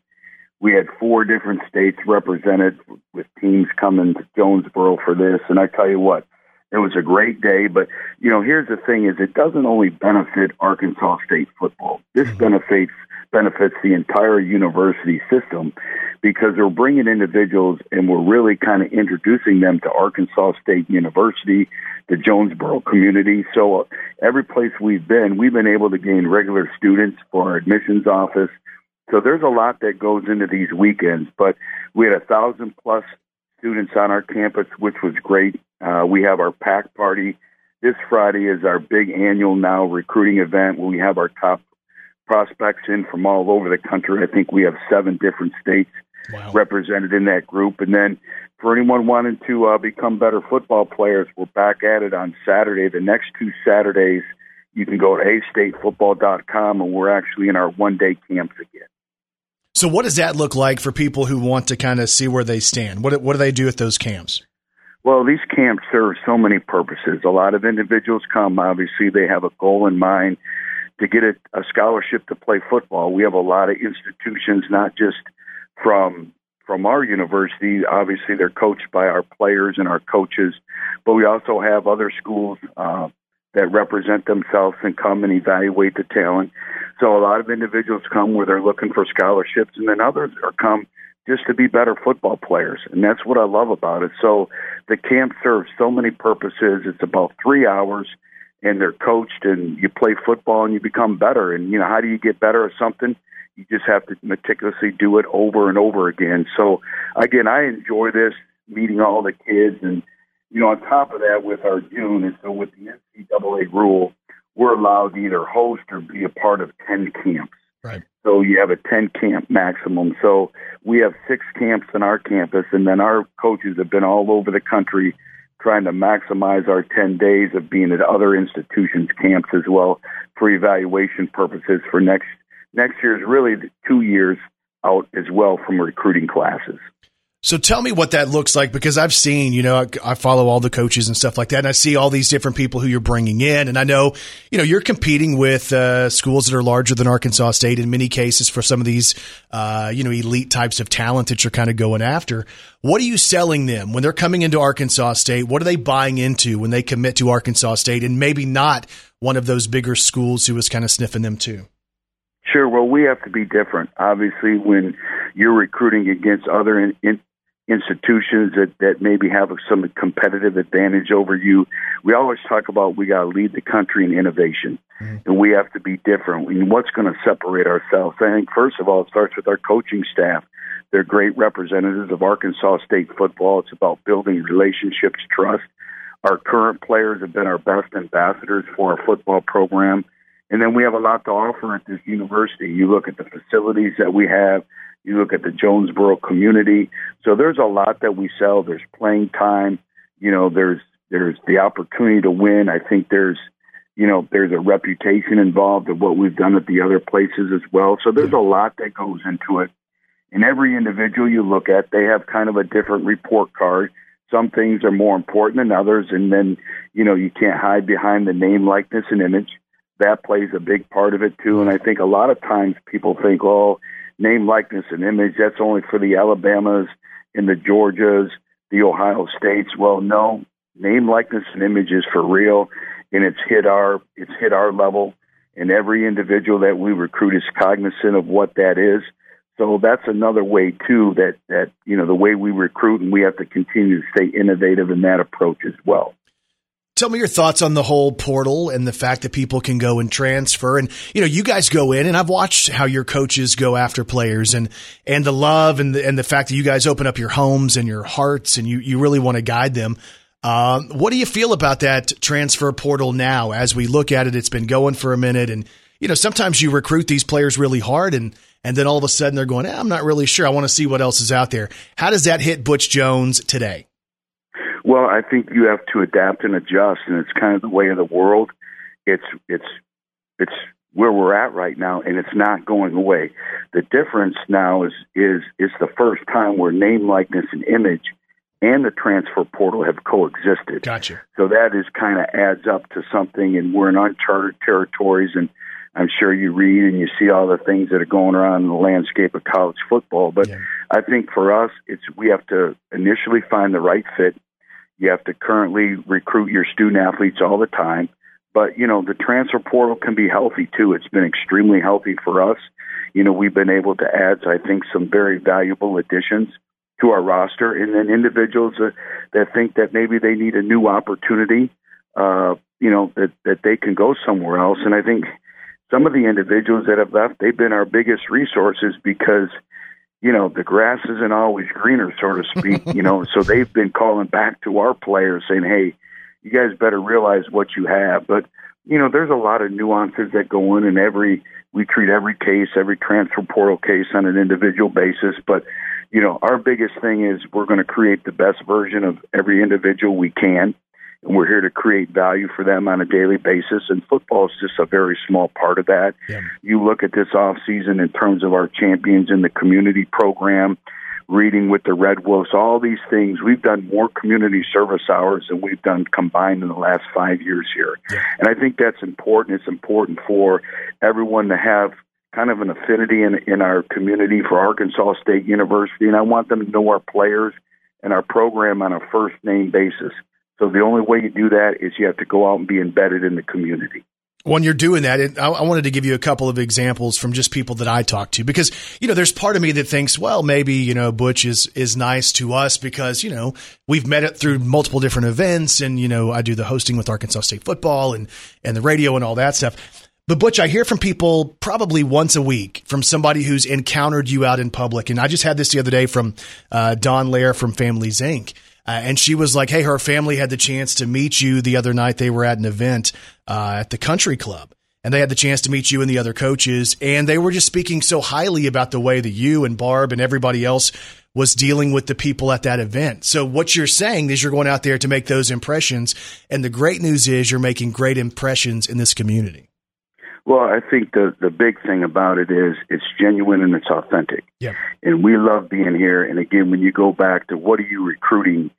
We had four different states represented with teams coming to Jonesboro for this. And I tell you what, it was a great day. But, you know, here's the thing is it doesn't only benefit Arkansas State football. This benefits benefits the entire university system because we're bringing individuals and we're really kind of introducing them to Arkansas State University, the Jonesboro community. So uh, every place we've been, we've been able to gain regular students for our admissions office. So there's a lot that goes into these weekends, but we had a thousand plus students on our campus, which was great. Uh, we have our pack party. This Friday is our big annual now recruiting event where we have our top prospects in from all over the country. I think we have seven different states represented in that group. And then for anyone wanting to uh, become better football players, we're back at it on Saturday. The next two Saturdays, you can go to astatefootball.com, and we're actually in our one day camps again. So, what does that look like for people who want to kind of see where they stand? What what do they do at those camps? Well, these camps serve so many purposes. A lot of individuals come. Obviously, they have a goal in mind to get a, a scholarship to play football. We have a lot of institutions, not just from from our university. Obviously, they're coached by our players and our coaches, but we also have other schools uh, that represent themselves and come and evaluate the talent. So a lot of individuals come where they're looking for scholarships, and then others are come just to be better football players, and that's what I love about it. So the camp serves so many purposes. It's about three hours. And they're coached, and you play football, and you become better. And you know, how do you get better at something? you just have to meticulously do it over and over again. So again, I enjoy this meeting all the kids, and you know, on top of that, with our June, and so with the NCAA rule, we're allowed to either host or be a part of ten camps. Right. So you have a ten camp maximum. So we have six camps in our campus, and then our coaches have been all over the country trying to maximize our 10 days of being at other institutions' camps as well for evaluation purposes for next next year is really two years out as well from recruiting classes. So tell me what that looks like because I've seen, you know, I, I, follow all the coaches and stuff like that, and I see all these different people who you're bringing in, and I know, you know, you're competing with uh, schools that are larger than Arkansas State in many cases for some of these, uh, you know, elite types of talent that you're kind of going after. What are you selling them when they're coming into Arkansas State? What are they buying into when they commit to Arkansas State, and maybe not one of those bigger schools who was kind of sniffing them too? Sure. Well, we have to be different. Obviously, when you're recruiting against other in, in, institutions that, that maybe have some competitive advantage over you, we always talk about we got to lead the country in innovation, mm-hmm. and we have to be different. Mean, what's going to separate ourselves? I think first of all, it starts with our coaching staff. They're great representatives of Arkansas State football. It's about building relationships, trust. Our current players have been our best ambassadors for our football program and then we have a lot to offer at this university. You look at the facilities that we have, you look at the Jonesboro community. So there's a lot that we sell. There's playing time. You know, there's there's the opportunity to win. I think there's you know, there's a reputation involved of what we've done at the other places as well. So there's a lot that goes into it. And every individual you look at, they have kind of a different report card. Some things are more important than others, and then, you know, you can't hide behind the name, likeness, and image that plays a big part of it too. And I think a lot of times people think, oh, name, likeness, and image, that's only for the Alabamas and the Georgias, the Ohio States. Well, no, name, likeness, and image is for real, and it's hit our it's hit our level. And every individual that we recruit is cognizant of what that is. So that's another way too that that you know the way we recruit, and we have to continue to stay innovative in that approach as well. Tell me your thoughts on the whole portal and the fact that people can go and transfer. And, you know, you guys go in and I've watched how your coaches go after players and, and the love and the, and the fact that you guys open up your homes and your hearts and you, you really want to guide them. Um, what do you feel about that transfer portal now as we look at it? It's been going for a minute and, you know, sometimes you recruit these players really hard and, and then all of a sudden they're going, eh, I'm not really sure. I want to see what else is out there. How does that hit Butch Jones today? Well, I think you have to adapt and adjust, and it's kind of the way of the world. It's it's it's where we're at right now, and it's not going away. The difference now is is it's the first time where name, likeness, and image and the transfer portal have coexisted. Gotcha. So that is kind of adds up to something, and we're in uncharted territories. And I'm sure you read and you see all the things that are going around in the landscape of college football. But I think for us, it's we have to initially find the right fit. You have to currently recruit your student athletes all the time. But you know the transfer portal can be healthy too. It's been extremely healthy for us. You know we've been able to add, I think, some very valuable additions to our roster, and then individuals that, that think that maybe they need a new opportunity, uh, you know, that that they can go somewhere else. And I think some of the individuals that have left, they've been our biggest resources because, you know, the grass isn't always greener, so to speak. you know, so they've been calling back to our players saying, "Hey, you guys better realize what you have." But you know, there's a lot of nuances that go in, and every we treat every case, every transfer portal case on an individual basis. But you know, our biggest thing is we're going to create the best version of every individual we can. And we're here to create value for them on a daily basis. And football is just a very small part of that. You look at this off season in terms of our champions in the community program, reading with the Red Wolves, all these things. We've done more community service hours than we've done combined in the last five years here. And I think that's important. It's important for everyone to have kind of an affinity in, in our community for Arkansas State University. And I want them to know our players and our program on a first name basis. So the only way you do that is you have to go out and be embedded in the community. when you're doing that, I, wanted to give you a couple of examples from just people that I talk to because you know there's part of me that thinks, well, maybe you know Butch is is nice to us because you know we've met it through multiple different events, and you know I do the hosting with Arkansas State football and and the radio and all that stuff. But Butch, I hear from people probably once a week from somebody who's encountered you out in public, and I just had this the other day from uh, Dawn Lair from Families Inc. Uh, and she was like, "Hey, her family had the chance to meet you the other night. They were at an event uh, at the country club, and they had the chance to meet you and the other coaches, and they were just speaking so highly about the way that you and Barb and everybody else was dealing with the people at that event. So what you're saying is you're going out there to make those impressions, and the great news is you're making great impressions in this community. Well, I think the the big thing about it is it's genuine and it's authentic. Yeah. And we love being here. And again, when you go back to what are you recruiting,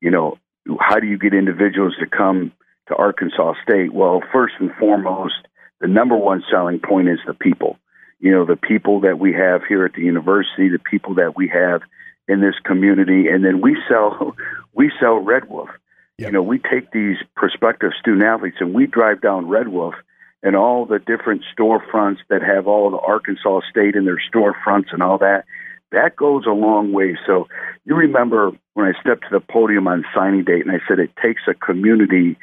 you know, how do you get individuals to come to Arkansas State? Well, first and foremost, the number one selling point is the people. You know, the people that we have here at the university, the people that we have in this community, and then we sell we sell Red Wolf. You know, we take these prospective student athletes and we drive down Red Wolf and all the different storefronts that have all the Arkansas State in their storefronts and all that. That goes a long way. So you remember when I stepped to the podium on signing date and I said it takes a community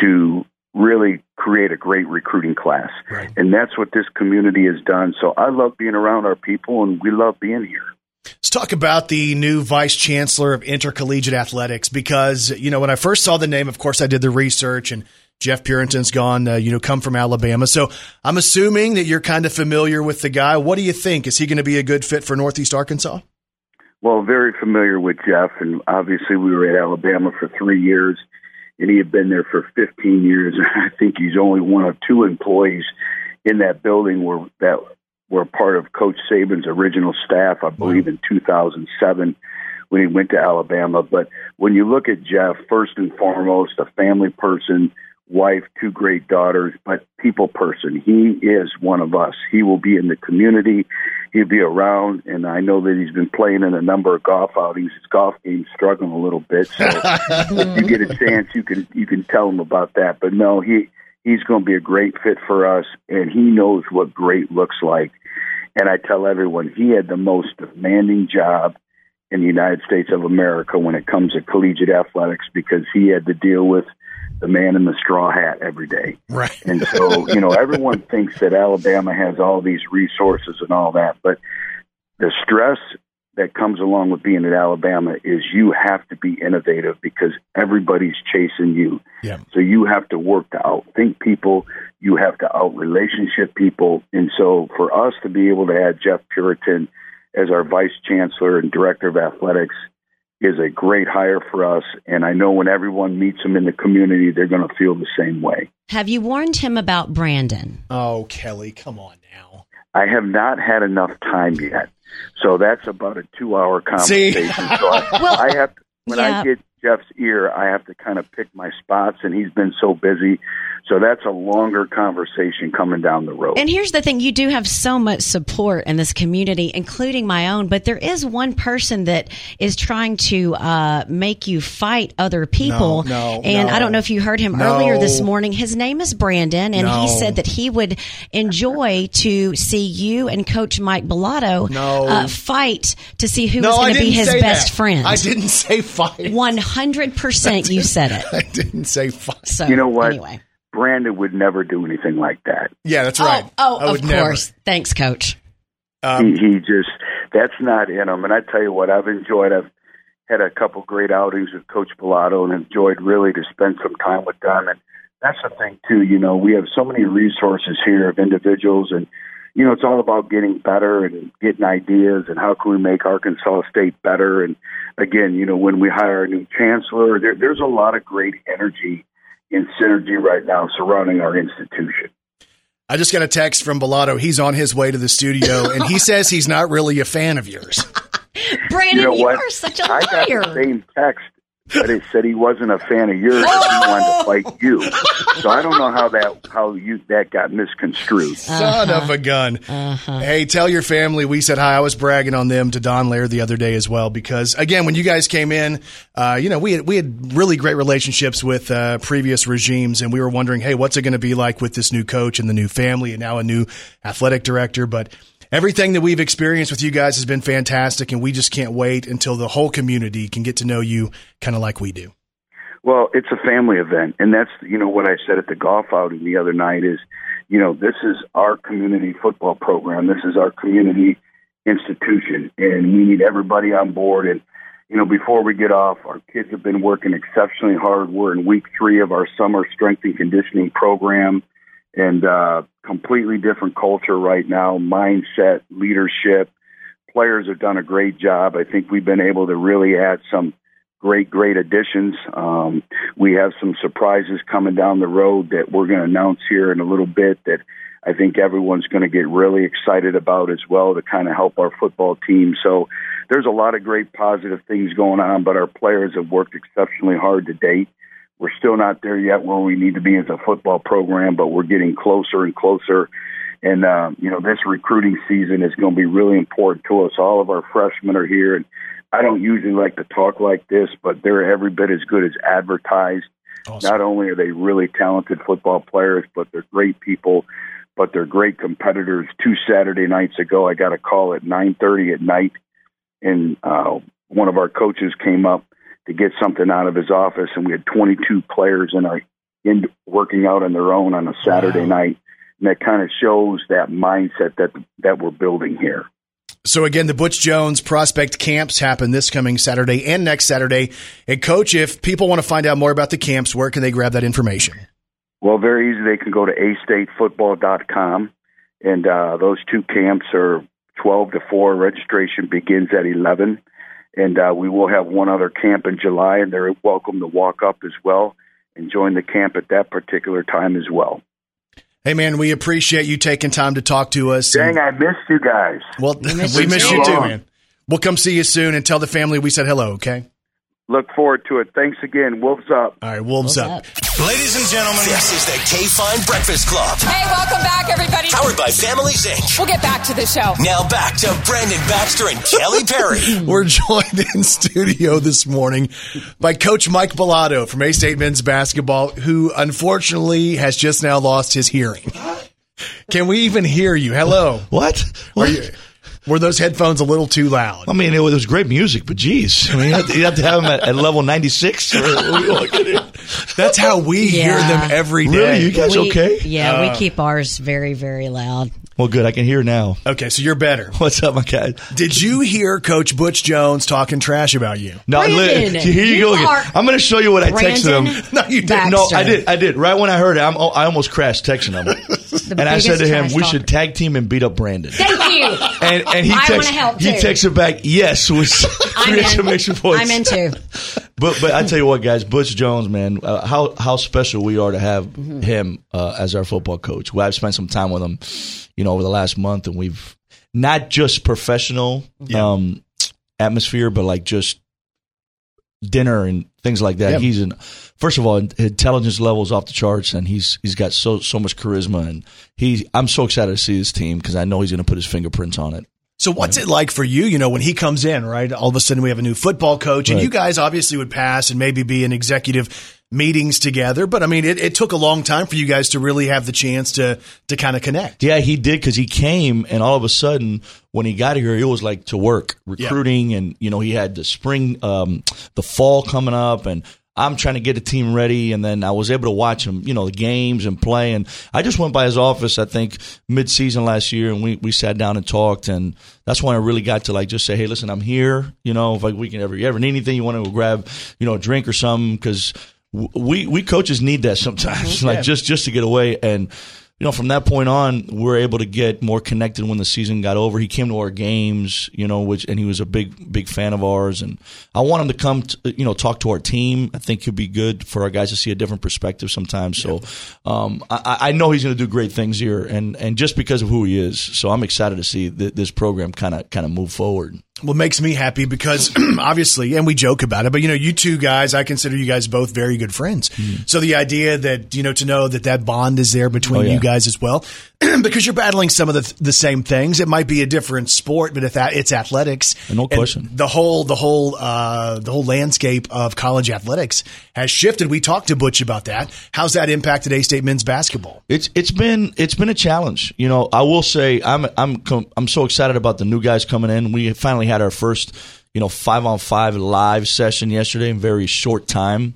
to really create a great recruiting class. And that's what this community has done. So I love being around our people and we love being here. Let's talk about the new vice chancellor of intercollegiate athletics because, you know, when I first saw the name, of course, I did the research and Jeff Purinton's gone, uh, you know, come from Alabama. So I'm assuming that you're kind of familiar with the guy. What do you think? Is he going to be a good fit for Northeast Arkansas? Well, very familiar with Jeff, and obviously we were at Alabama for three years, and he had been there for 15 years. And I think he's only one of two employees in that building were that were part of Coach Saban's original staff, I believe, in 2007 when he went to Alabama. But when you look at Jeff, first and foremost, a family person, wife, two great daughters, but people person. He is one of us. He will be in the community. He'll be around, and I know that he's been playing in a number of golf outings. His golf game's struggling a little bit, so if you get a chance, you can you can tell him about that. But no, he he's going to be a great fit for us, and he knows what great looks like. And I tell everyone, he had the most demanding job in the United States of America when it comes to collegiate athletics because he had to deal with the man in the straw hat every day. Right. And so, you know, everyone thinks that Alabama has all these resources and all that, but the stress that comes along with being at Alabama is you have to be innovative because everybody's chasing you. Yeah. So you have to work to outthink people, you have to out relationship people. And so for us to be able to add Jeff Purinton as our vice chancellor and director of athletics, is a great hire for us, and I know when everyone meets him in the community, they're going to feel the same way. Have you warned him about Brandon? Oh, Kelly, come on now. I have not had enough time yet, so that's about a two-hour See? conversation. so I, Well, I have when yeah. I get Jeff's ear, I have to kind of pick my spots, and he's been so busy. So that's a longer conversation coming down the road. And here's the thing you do have so much support in this community, including my own, but there is one person that is trying to uh, make you fight other people. No, no, and no. I don't know if you heard him No. earlier this morning. His name is Brandon, and No. he said that he would enjoy to see you and Coach Mike Balado No. uh, fight to see who no, was going to be his best that. friend. I didn't say fight. 100% you said it. I didn't say fight. So, you know what? Anyway. Brandon would never do anything like that. Yeah, that's right. Oh, I oh would of never. course. Thanks, Coach. Um, he, he just that's not in him. And I tell you what, I've enjoyed. I've had a couple great outings with Coach Balado and enjoyed really to spend some time with them. And that's the thing too. You know, we have so many resources here of individuals, and you know, it's all about getting better and getting ideas and how can we make Arkansas State better. And again, you know, when we hire a new chancellor, there, there's a lot of great energy and synergy right now surrounding our institution. I just got a text from Balado. He's on his way to the studio, and he says he's not really a fan of yours. Brandon, you know what? are such a I got the same text, but it said he wasn't a fan of yours. and He wanted to fight you. So I don't know how that how you that got misconstrued. Son of a gun. Hey, tell your family we said hi. I was bragging on them to Don Lair the other day as well because again, when you guys came in, uh, you know, we had we had really great relationships with uh, previous regimes, and we were wondering, hey, what's it going to be like with this new coach and the new family, and now a new athletic director, but. Everything that we've experienced with you guys has been fantastic, and we just can't wait until the whole community can get to know you kind of like we do. Well, it's a family event, and that's you know what I said at the golf outing the other night is, you know, this is our community football program. This is our community institution, and we need everybody on board. And you know, before we get off, our kids have been working exceptionally hard. We're in week three of our summer strength and conditioning program, and uh, completely different culture right now. Mindset, leadership. Players have done a great job. I think we've been able to really add some great, great additions. Um, we have some surprises coming down the road that we're going to announce here in a little bit that I think everyone's going to get really excited about as well to kind of help our football team. So there's a lot of great positive things going on, but our players have worked exceptionally hard to date. We're still not there yet where we need to be as a football program, but we're getting closer and closer. And, um, you know, this recruiting season is going to be really important to us. All of our freshmen are here, and I don't usually like to talk like this, but they're every bit as good as advertised. Not only are they really talented football players, but they're great people, but they're great competitors. Two Saturday nights ago, I got a call at 9:30 at night, and uh, one of our coaches came up to get something out of his office, and we had 22 players in our in working out on their own on a Saturday night, and that kind of shows that mindset that that we're building here. So again, the Butch Jones prospect camps happen this coming Saturday and next Saturday. And coach, if people want to find out more about the camps, where can they grab that information? Well, very easy. They can go to astatefootball.com, and uh, those two camps are 12 to 4. Registration begins at 11. And uh, we will have one other camp in July, and they're welcome to walk up as well and join the camp at that particular time as well. Hey man, we appreciate you taking time to talk to us. Dang, I missed you guys. Well, we missed miss you you too. too, man. We'll come see you soon and tell the family we said hello, okay? Look forward to it. Thanks again. Wolves up. All right, wolves, up. Ladies and gentlemen, this is the KFIN Breakfast Club. Hey, welcome back, everybody. Powered by Families Inc. We'll get back to the show. Now back to Brandon Baxter and Kelly Perry. We're joined in studio this morning by Coach Mike Balado from A State Men's Basketball, who unfortunately has just now lost his hearing. Can we even hear you? Hello. What? Are you, were those headphones a little too loud? I mean, it was great music, but geez, I mean, you have to, you have, to have them at, at level ninety six. That's how we hear them every day. Really? You guys We- okay? Yeah, Uh, we keep ours very, very loud. Well, good. I can hear now. Okay, so you're better. What's up, my guy? Did you hear Coach Butch Jones talking trash about you? No, Brandon, li- here you, you go again. I'm going to show you what I texted him. No, you didn't. No, I did. I did. Right when I heard it, I'm, I almost crashed texting him. and I said to him, "We talker. should tag team and beat up Brandon." Thank you. And and he I texts help, he too. texted back, "Yes." Was, I I'm create in. some extra points. I'm into. But but I tell you what, guys, Butch Jones, man, uh, how how special we are to have him uh, as our football coach. Well, I've spent some time with him, you know, over the last month, and we've not just professional um, atmosphere, but like just dinner and things like that. Yeah. He's in. First of all, intelligence levels off the charts, and he's he's got so so much charisma, and he. I'm so excited to see his team because I know he's going to put his fingerprints on it. So what's it like for you? You know, when he comes in, right? All of a sudden we have a new football coach, and Right. you guys obviously would pass and maybe be in executive meetings together. But I mean, it, it took a long time for you guys to really have the chance to to kind of connect. Yeah, he did because he came, and all of a sudden, when he got here, it was like to work recruiting, and you know he had the spring, um, the fall coming up, and I'm trying to get the team ready, and then I was able to watch him, you know, the games and play, and I just went by his office, I think mid season last year, and we we sat down and talked, and that's when I really got to like just say, hey, listen, I'm here, you know, if like we can ever you ever need anything, you want to grab, you know, a drink or something, because we we coaches need that sometimes, like Yeah. just just to get away and you know, from that point on, we are able to get more connected when the season got over. He came to our games, you know, which and he was a big, big fan of ours. And I want him to come, to, you know, talk to our team. I think it'd be good for our guys to see a different perspective sometimes. So, um, I, I know he's going to do great things here, and and just because of who he is, so I'm excited to see th- this program kind of kind of move forward. What makes me happy because obviously, and we joke about it, but you know, you two guys, I consider you guys both very good friends. So the idea that, you know, to know that that bond is there between. Oh, yeah. you guys as well, because you're battling some of the, the same things. It might be a different sport, but if that it's athletics, No question. the whole, the whole, uh, the whole landscape of college athletics has shifted. We talked to Butch about that. How's that impacted A State men's basketball? It's it's been it's been a challenge. You know, I will say I'm I'm I'm so excited about the new guys coming in. We finally had our first you know five on five live session yesterday in very short time.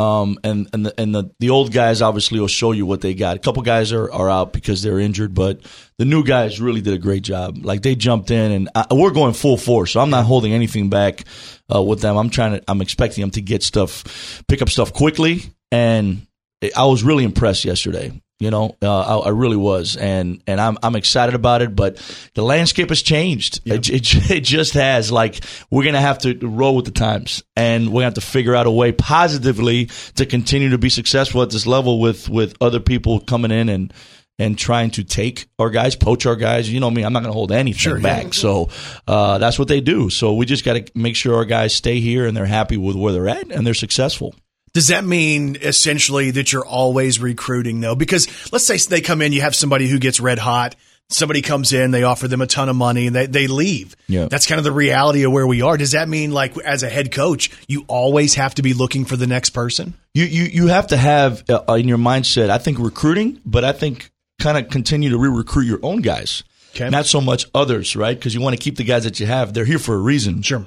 Um, and and the, and the, the old guys obviously will show you what they got. A couple guys are, are out because they're injured, but the new guys really did a great job. Like they jumped in, and I, we're going full force. So I'm not holding anything back uh, with them. I'm trying to. I'm expecting them to get stuff, pick up stuff quickly, and I was really impressed yesterday. You know, uh, I, I really was, and and I'm I'm excited about it. But the landscape has changed. It, it, it just has. Like we're gonna have to roll with the times, and we're gonna have to figure out a way positively to continue to be successful at this level with with other people coming in and and trying to take our guys, poach our guys. You know me, I'm not going to hold anything back. So uh, that's what they do. So we just got to make sure our guys stay here and they're happy with where they're at and they're successful. Does that mean essentially that you're always recruiting though? Because let's say they come in, you have somebody who gets red hot. Somebody comes in, they offer them a ton of money and they, they leave. Yeah. That's kind of the reality of where we are. Does that mean like as a head coach, you always have to be looking for the next person? You you you have to have uh, in your mindset. I think recruiting, but I think kind of continue to re-recruit your own guys, Okay. not so much others, right? Because you want to keep the guys that you have. They're here for a reason. Sure.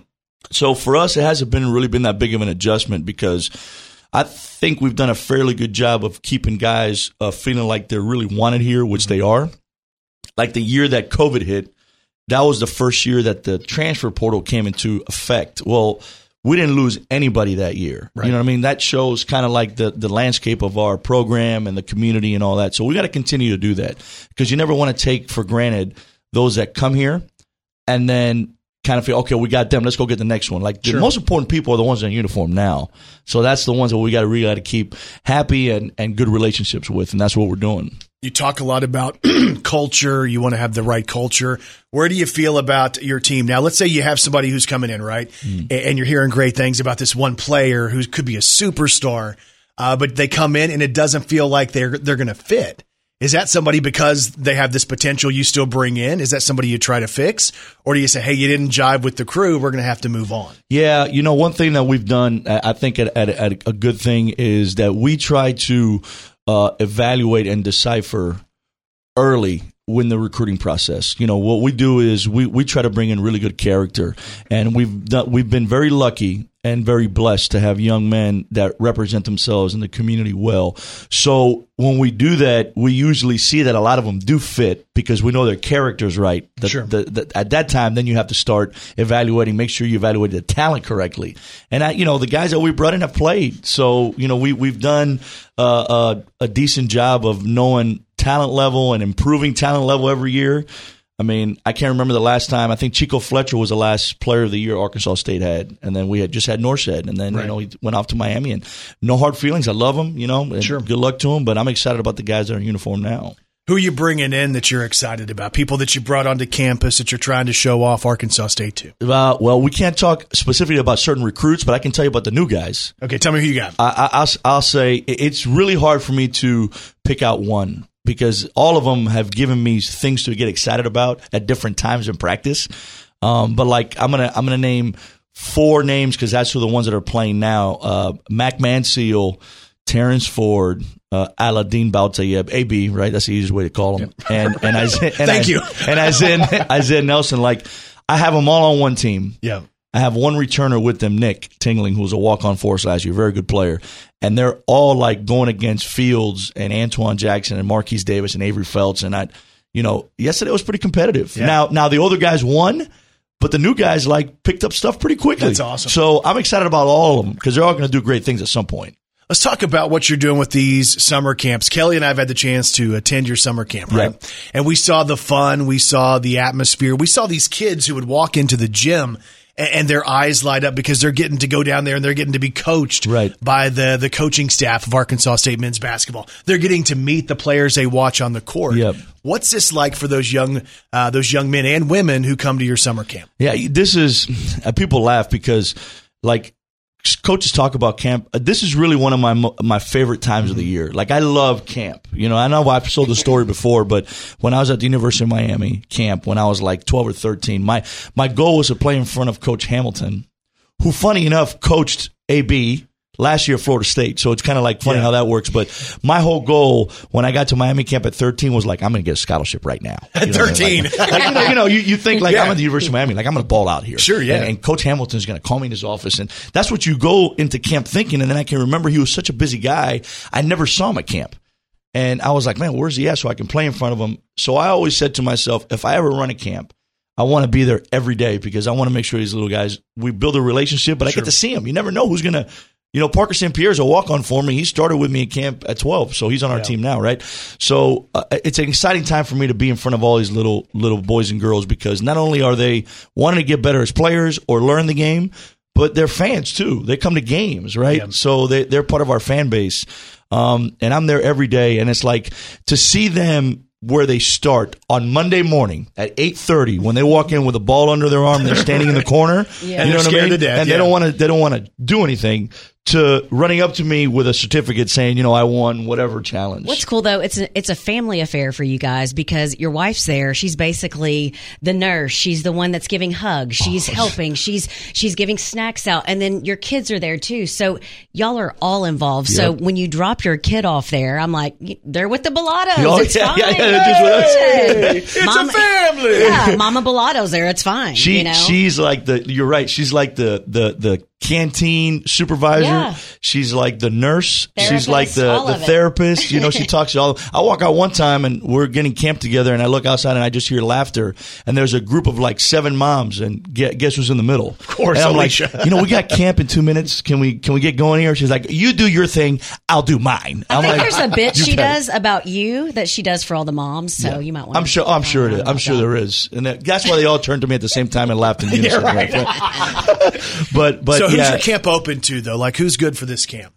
So for us, it hasn't been really been that big of an adjustment because I think we've done a fairly good job of keeping guys uh, feeling like they're really wanted here, which they are. Like the year that COVID hit, that was the first year that the transfer portal came into effect. Well, we didn't lose anybody that year. Right. You know what I mean? That shows kind of like the, the landscape of our program and the community and all that. So we got to continue to do that because you never want to take for granted those that come here and then kind of feel, okay, we got them. Let's go get the next one. Like the most important people are the ones in uniform now. So that's the ones that we got to really got to keep happy and, and good relationships with. And that's what we're doing. You talk a lot about culture. You want to have the right culture. Where do you feel about your team now? Let's say you have somebody who's coming in, right? A- And you're hearing great things about this one player who could be a superstar, uh, but they come in and it doesn't feel like they're they're going to fit. Is that somebody because they have this potential you still bring in? Is that somebody you try to fix, or do you say, "Hey, you didn't jive with the crew. We're going to have to move on." Yeah, you know, one thing that we've done, I think, at, at, at a good thing is that we try to uh, evaluate and decipher early when the recruiting process. You know, what we do is we, we try to bring in really good character, and we've done, we've been very lucky and very blessed to have young men that represent themselves in the community well. So when we do that, we usually see that a lot of them do fit because we know their character's right. The- Sure. the- the- at that time, then you have to start evaluating, make sure you evaluate the talent correctly. And I, you know, the guys that we brought in have played, so you know we we've done uh, a, a decent job of knowing talent level and improving talent level every year. I mean, I can't remember the last time. I think Chico Fletcher was the last player of the year Arkansas State had, and then we had just had Norchad, and then Right. you know he went off to Miami, and no hard feelings. I love him, you know. Sure. Good luck to him, but I'm excited about the guys that are in uniform now. Who are you bringing in that you're excited about? People that you brought onto campus that you're trying to show off Arkansas State to. Uh, well, we can't talk specifically about certain recruits, but I can tell you about the new guys. Okay, tell me who you got. I, I, I'll, I'll say it's really hard for me to pick out one because all of them have given me things to get excited about at different times in practice. Um, but like I'm gonna I'm gonna name four names because that's who the ones that are playing now. Uh, Mac Manseal, Terrence Ford, uh, Aladdin Baltayeb, AB, right? That's the easiest way to call him. And and Isaiah, and Thank you. And Isaiah Nelson. Like I have them all on one team. Yeah. I have one returner with them, Nick Tingling, who was a walk on for us last year, very good player. And they're all like going against Fields and Antoine Jackson and Marquise Davis and Avery Felts. And I, you know, yesterday was pretty competitive. Yeah. Now, now the older guys won, but the new guys like picked up stuff pretty quickly. That's awesome. So I'm excited about all of them because they're all going to do great things at some point. Let's talk about what you're doing with these summer camps. Kelly and I have had the chance to attend your summer camp, right? Yeah. And we saw the fun, we saw the atmosphere, we saw these kids who would walk into the gym and, their eyes light up because they're getting to go down there and they're getting to be coached Right. by the the coaching staff of Arkansas State men's basketball. They're getting to meet the players they watch on the court. Yep. What's this like for those young uh, those young men and women who come to your summer camp? Yeah, this is uh, people laugh because like coaches talk about camp. uh, This is really one of my my favorite times of the year. Like I love camp. You know, I know I've told the story before, but when I was at the University of Miami camp when I was like 12 or 13, my my goal was to play in front of Coach Hamilton, who funny enough coached AB last year at Florida State. So it's kind of like funny Yeah. how that works. But my whole goal when I got to Miami camp at 13 was like, I'm going to get a scholarship right now. At You know what I mean? 13. Like, like, you know, you know, you, you think like Yeah. I'm at the University of Miami, like I'm going to ball out here. Sure, yeah. And, and Coach Hamilton's going to call me in his office, and that's what you go into camp thinking. And then I can remember he was such a busy guy. I never saw him at camp, and I was like, man, where's he at? So I can play in front of him. So I always said to myself, if I ever run a camp. I want to be there every day because I want to make sure these little guys we build a relationship, but I get to see them. You never know who's gonna, you know, Parker St. Pierre's a walk on for me. He started with me at camp at twelve, so he's on our Yeah. team now, right? So uh, it's an exciting time for me to be in front of all these little little boys and girls because not only are they wanting to get better as players or learn the game, but they're fans too. They come to games, right? Yeah. So they they're part of our fan base, um, and I'm there every day, and it's like to see them where they start on Monday morning at 8:30 when they walk in with a ball under their arm they're standing in the corner Yeah. And they're what I mean? to death, and yeah. they don't want to they don't want to do anything to running up to me with a certificate saying you know I won whatever challenge What's cool though, it's a, it's a family affair for you guys because your wife's there. She's basically the nurse. She's the one that's giving hugs. She's Oh. helping. She's she's giving snacks out, and then your kids are there too. So y'all are all involved. So when you drop your kid off there, I'm like, they're with the Balados. Oh, it's yeah, fine. yeah, yeah, they're just with us. It's a family. Yeah, Mama Balados there. It's fine. She you know? she's like the you're right. She's like the the the canteen supervisor. Yeah. She's like the nurse. she's like the the therapist. You know, she talks to all. I walk out one time and we're getting camp together, and I look outside and I just hear laughter. And there's a group of like seven moms, and guess, guess who's in the middle? Of course, And I'm like, Alicia. you know, we got camp in two minutes. Can we can we get going here? She's like, you do your thing, I'll do mine. I I'm think like, there's a bit she bet." does about you that she does for all the moms. So you might want. I'm sure. I'm sure it is. I'm sure there is, and that, that's why they all turned to me at the same time and laughed in unison. right. but but so who's yeah, your camp open to though? Like who's good for this camp?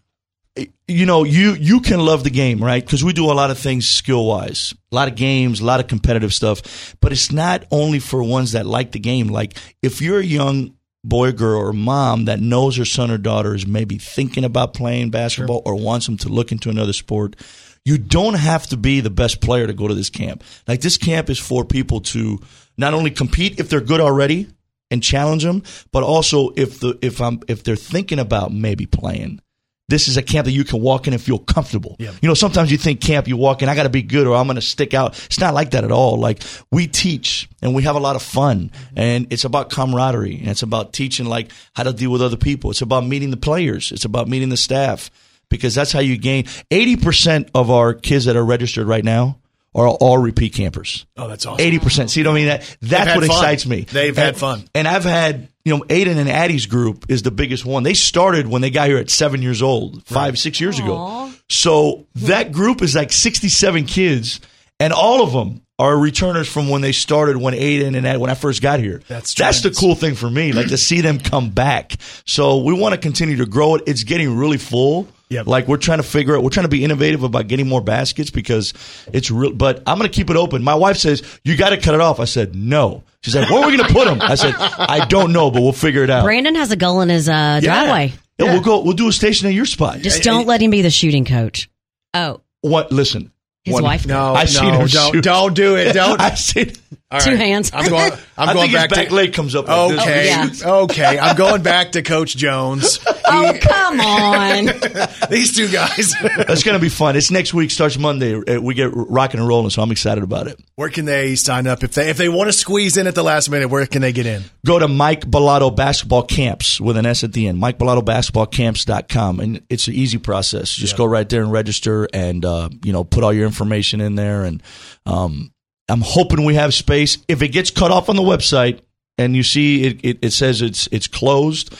you know, you you can love the game, right? Because we do a lot of things skill wise, a lot of games, a lot of competitive stuff. But it's not only for ones that like the game. Like if you're a young boy, girl, or mom that knows her son or daughter is maybe thinking about playing basketball or wants them to look into another sport. You don't have to be the best player to go to this camp. Like this camp is for people to not only compete if they're good already and challenge them, but also if the if I'm if they're thinking about maybe playing this is a camp that you can walk in and feel comfortable. Yeah. You know, sometimes you think camp, you walk in, I got to be good or I'm going to stick out. It's not like that at all. Like we teach and we have a lot of fun and it's about camaraderie and it's about teaching like how to deal with other people. It's about meeting the players. It's about meeting the staff because that's how you gain 80% of our kids that are registered right now are all repeat campers. Oh, that's awesome. Eighty percent. See what I mean? That that's what fun. excites me. They've And- had fun. and I've had you know Aiden and Addie's group is the biggest one. They started when they got here at seven years old, five six years ago. So that group is like sixty seven kids. and all of them are returners from when they started when Aiden and Ed, when I first got here. That's that's the cool thing for me, like to see them come back. So we want to continue to grow it. It's getting really full. Yep. Like we're trying to figure out, we're trying to be innovative about getting more baskets because it's real. But I'm going to keep it open. My wife says you got to cut it off. I said no. She's like, where are we going to put them? I said I don't know, but we'll figure it out. Brandon has a goal in his uh, driveway. Yeah, we'll go. We'll do a station at your spot. Just don't let him be the shooting coach. Oh, What? Listen. His one- wife- No, I've seen no, him don't, shoot. don't do it. Don't. I've seen. All Two hands. I'm going. I'm I going think his back back to. leg comes up. Like this. Okay, yeah. okay. I'm going back to Coach Jones. oh, come on. These two guys. That's going to be fun. It's next week. Starts Monday. Uh, We get rocking and rolling, so I'm excited about it. where can they sign up if they if they want to squeeze in at the last minute? Where can they get in? Go to Mike Balado Basketball Camps with an S at the end. Mike Balado BasketballCamps.com. And it's an easy process. Just go right there and register and, uh, you know, put all your information in there. And um, I'm hoping we have space. If it gets cut off on the website and you see it, it, it says it's it's closed,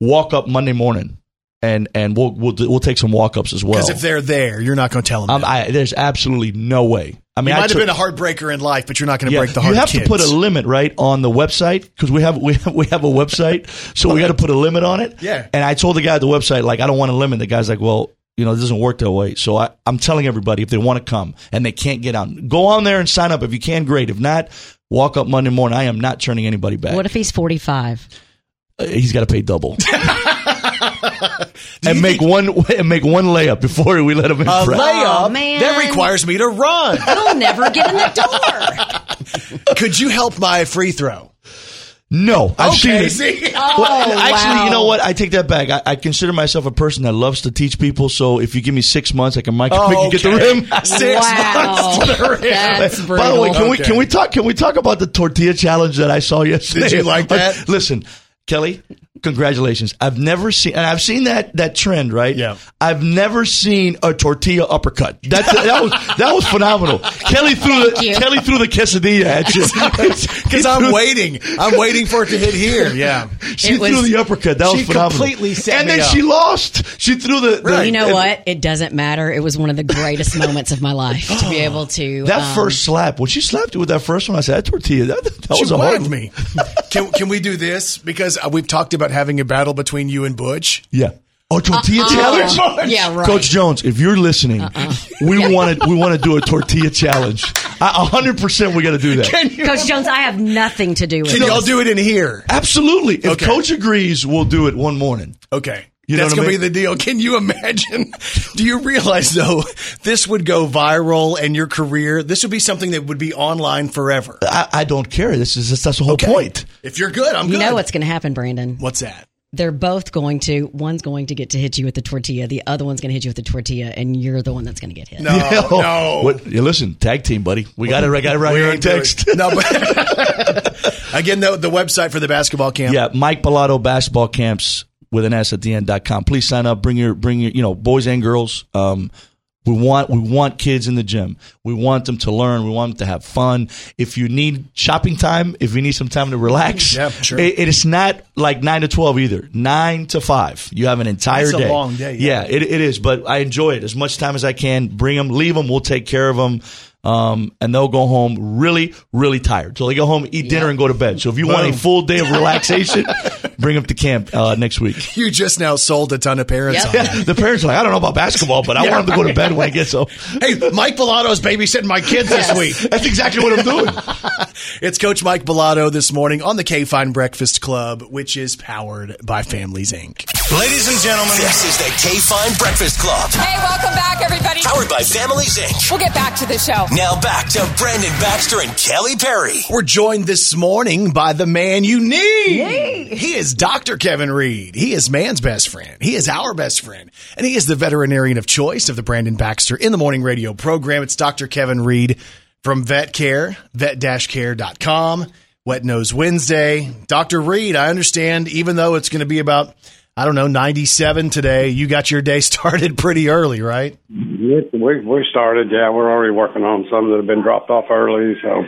walk up Monday morning. And and we'll we'll we'll take some walk ups as well. Because if they're there, you're not going to tell them. Um. I, there's absolutely no way. I mean, you I might have been a heartbreaker in life, but you're not going to yeah, break the heart. you have to put a limit right on the website because we have we have we have a website, so we got to put a limit on it. Yeah. And I told the guy at the website like I don't want a limit. The guy's like, well, you know, it doesn't work that way. So I, I'm telling everybody if they want to come and they can't get on, go on there and sign up. If you can, great. If not, walk up Monday morning. I am not turning anybody back. What if he's 45? Uh, he's got to pay double. and make one and make one layup before we let him in. a front. layup Oh, man. that requires me to run. He'll never get in the door. Could you help my free throw? No, I've Okay, seen it. see? Oh, Well, actually, wow. you know what? I take that back. I, I consider myself a person that loves to teach people. So if you give me six months, I can make, Oh, make you get the rim. Six Wow. months to the rim. That's brutal. By the way, can we can we talk can we talk about the tortilla challenge that I saw yesterday? Did you like that? Listen, Kelly, congratulations. I've never seen and I've seen that that trend, right? Yeah. I've never seen a tortilla uppercut. That that was that was phenomenal. Kelly threw the you. Kelly threw the quesadilla at you. Because I'm waiting. I'm waiting for it to hit here. Yeah. She It was- threw the uppercut. That was phenomenal. completely set and me then up. she lost. She threw the, the You know and what? It doesn't matter. It was one of the greatest moments of my life to be able to. That um, first slap, when she slapped you with that first one, I said, "That tortilla, that, that She was a hard whacked one." me. Can, can we do this? Because uh, we've talked about having a battle between you and Butch. Yeah. Oh, tortilla challenge. Uh-uh. Yeah, right. Coach Jones, if you're listening, we want to we want to do a tortilla challenge. A hundred percent, we got to do that. Coach Jones, I have nothing to do with Can it. y'all do it in here? Absolutely. If Okay. Coach agrees, we'll do it one morning. Okay. You That's going to mean? be the deal. Can you imagine? Do you realize, though, this would go viral and your career, this would be something that would be online forever? I, I don't care. This is that's the whole Okay. point. If you're good, I'm good. You good. know what's going to happen, Brandon? What's that? They're both going to. One's going to get to hit you with the tortilla. The other one's going to hit you with the tortilla, and you're the one that's going to get hit. No, no. What, yeah, listen, tag team, buddy. We got it. I got it right We here on ain't doing- text. No, but again, the, the website for the basketball camp. Yeah, Mike Balado basketball camps with an S at the end dot com. Please sign up. Bring your bring your you know boys and girls. Um, we want we want kids in the gym. We want them to learn. We want them to have fun. If you need shopping time, if you need some time to relax, Yeah, sure. it, it is not like nine to twelve either. Nine to five. You have an entire That's a day. long day, yeah. Yeah, it, it is. But I enjoy it as much time as I can. Bring them, leave them. We'll take care of them. Um, and they'll go home really, really tired. So they go home, eat dinner, and go to bed. So if you want a full day of relaxation, bring them to camp uh, next week. You just now sold a ton of parents Yep. on Yeah, the parents are like, I don't know about basketball, but I want them to go to bed when I get so. Hey, Mike Balado's babysitting my kids this week. That's exactly what I'm doing. It's Coach Mike Balado this morning on the KFIN Breakfast Club, which is powered by Families Inc. Ladies and gentlemen, This is the KFIN Breakfast Club, Hey, welcome back, everybody. powered by Families Inc. We'll get back to the show. Now back to Brandon Baxter and Kelly Perry. We're joined this morning by the man you need. He is Dr. Kevin Reed. He is man's best friend. He is our best friend. And he is the veterinarian of choice of the Brandon Baxter in the morning radio program. It's Dr. Kevin Reed from Vet Care, vet-care.com, Wet Nose Wednesday. Dr. Reed, I understand, even though it's going to be about, I don't know, 97 today, you got your day started pretty early, right? We we started, yeah. We're already working on some that have been dropped off early, so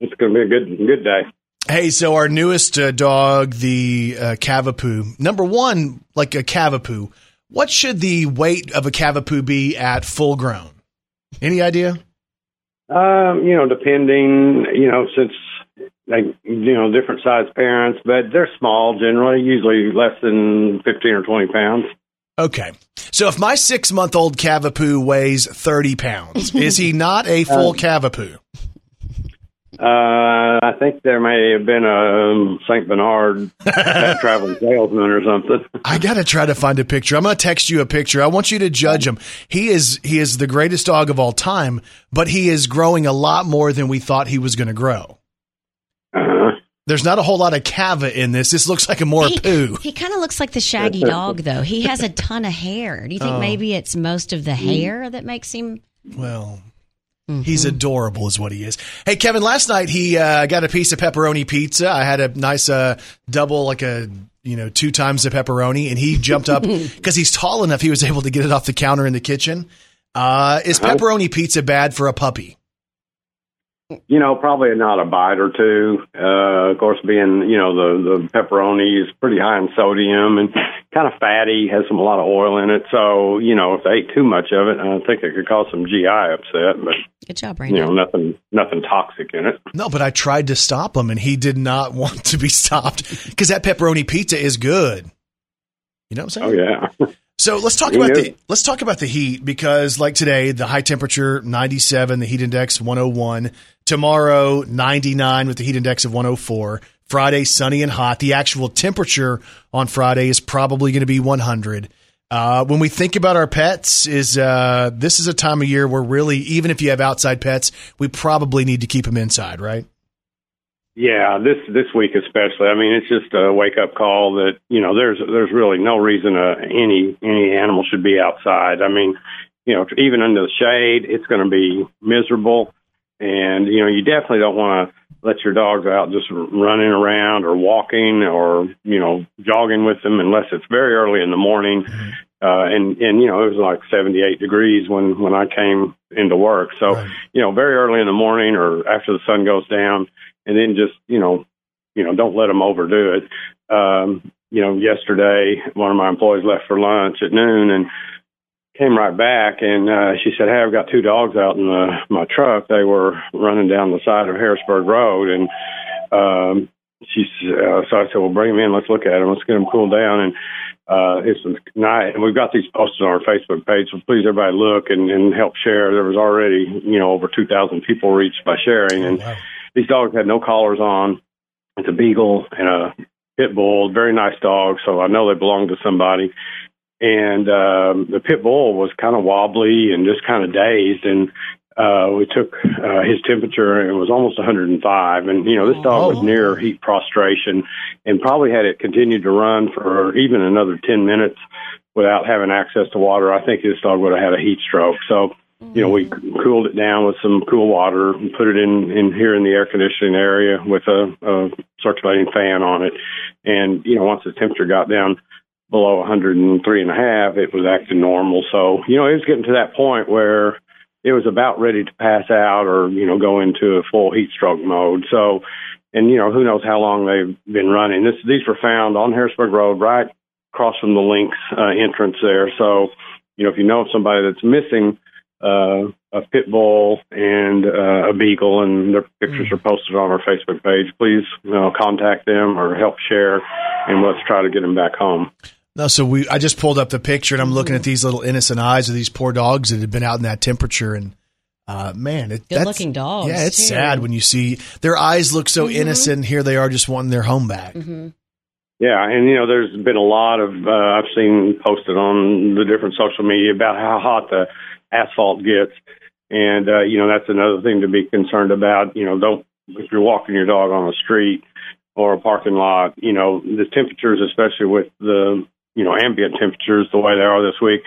it's going to be a good good day. Hey, so our newest uh, dog, the uh, Cavapoo. Number one, like a Cavapoo. What should the weight of a Cavapoo be at full grown? Any idea? Um, you know, depending, you know, since like you know, different size parents, but they're small generally, usually less than 15 or 20 pounds. Okay. So if my six month old Cavapoo weighs 30 pounds, is he not a full Uh, Cavapoo? Uh, I think there may have been a um, St. Bernard traveling salesman or something. I got to try to find a picture. I'm going to text you a picture. I want you to judge him. He is he is the greatest dog of all time, but he is growing a lot more than we thought he was going to grow. Uh-huh. There's not a whole lot of cava in this. This looks like a more He, poo. he kind of looks like the shaggy dog, though. He has a ton of hair. Do you think Oh. maybe it's most of the hair that makes him? Well, he's adorable, is what he is. Hey, Kevin, last night he uh, got a piece of pepperoni pizza. I had a nice uh, double, like a you know two times the pepperoni, and he jumped up because he's tall enough. He was able to get it off the counter in the kitchen. Uh, is pepperoni pizza bad for a puppy? You know, probably not a bite or two. Uh, of course, being you know the the pepperoni is pretty high in sodium and kind of fatty, has some a lot of oil in it. So you know, if they ate too much of it, I think it could cause some GI upset. But Good job, Brandon. you know, nothing nothing toxic in it. No, but I tried to stop him, and he did not want to be stopped because that pepperoni pizza is good. You know what I'm saying? Oh saying? yeah. So let's talk about know. the let's talk about the heat because like today the high temperature 97 the heat index 101 tomorrow 99 with the heat index of 104 Friday sunny and hot. The actual temperature on Friday is probably going to be 100 uh, when we think about our pets is uh, this is a time of year where really even if you have outside pets we probably need to keep them inside right? Yeah, this this week especially. I mean, it's just a wake up call that you know there's there's really no reason uh, any any animal should be outside. I mean, you know, even under the shade, it's going to be miserable, and you know, you definitely don't want to let your dogs out just running around or walking or you know jogging with them unless it's very early in the morning. Uh, and and you know it was like 78 degrees when when I came into work. So you know very early in the morning or after the sun goes down, and then just you know you know don't let them overdo it. Um, you know yesterday one of my employees left for lunch at noon and came right back and uh, she said, "Hey, I've got two dogs out in the, my truck. They were running down the side of Harrisburg Road and." Um, she uh, so I said, "Well, bring them in. Let's look at them. Let's get them cooled down." And uh, it's night, and we've got these posted on our Facebook page. So please, everybody, look and, and help share. There was already, you know, over two thousand people reached by sharing, and these dogs had no collars on. It's a beagle and a pit bull, very nice dogs. So I know they belong to somebody. And um, the pit bull was kind of wobbly and just kind of dazed, and uh, we took uh, his temperature and it was almost 105. And you know, this dog was near heat prostration, and probably had it continued to run for even another 10 minutes without having access to water, I think this dog would have had a heat stroke. So, you know, we cooled it down with some cool water and put it in in here in the air conditioning area with a, a circulating fan on it. And you know, once the temperature got down below 103 and a half, it was acting normal. So, you know, it was getting to that point where it was about ready to pass out or, you know, go into a full heat stroke mode. So, and, you know, who knows how long they've been running. This, these were found on Harrisburg Road, right across from the Lynx uh, entrance there. So, you know, if you know of somebody that's missing uh, a pit bull and uh, a beagle, and their pictures are posted on our Facebook page, please you know, contact them or help share, and let's try to get them back home. No, so we I just pulled up the picture and I'm looking at these little innocent eyes of these poor dogs that had been out in that temperature and uh, man, it, that's- Good-looking dogs, Yeah, it's too. sad when you see their eyes look so Mhm. innocent. And here they are, just wanting their home back. Mm-hmm. Yeah, and you know, there's been a lot of uh, I've seen posted on the different social media about how hot the asphalt gets, and uh, you know that's another thing to be concerned about. You know, don't if you're walking your dog on the street or a parking lot, you know, the temperatures, especially with the you know ambient temperatures the way they are this week,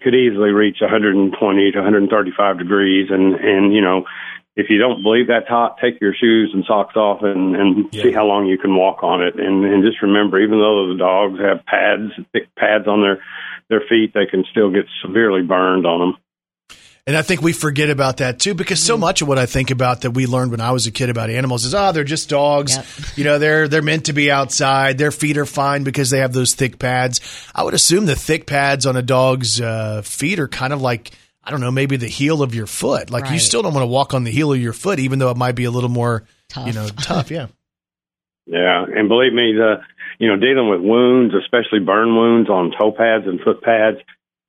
could easily reach 120 to 135 degrees, and and you know. If you don't believe that's hot, take your shoes and socks off and, and see how long you can walk on it. And, and just remember, even though the dogs have pads, thick pads on their their feet, they can still get severely burned on them. And I think we forget about that too, because so much of what I think about that we learned when I was a kid about animals is, oh, they're just dogs. You know, they're they're meant to be outside. Their feet are fine because they have those thick pads. I would assume the thick pads on a dog's uh, feet are kind of like I don't know, maybe the heel of your foot. Like you still don't want to walk on the heel of your foot, even though it might be a little more, you know, tough. Yeah. Yeah, and believe me, the you know dealing with wounds, especially burn wounds on toe pads and foot pads,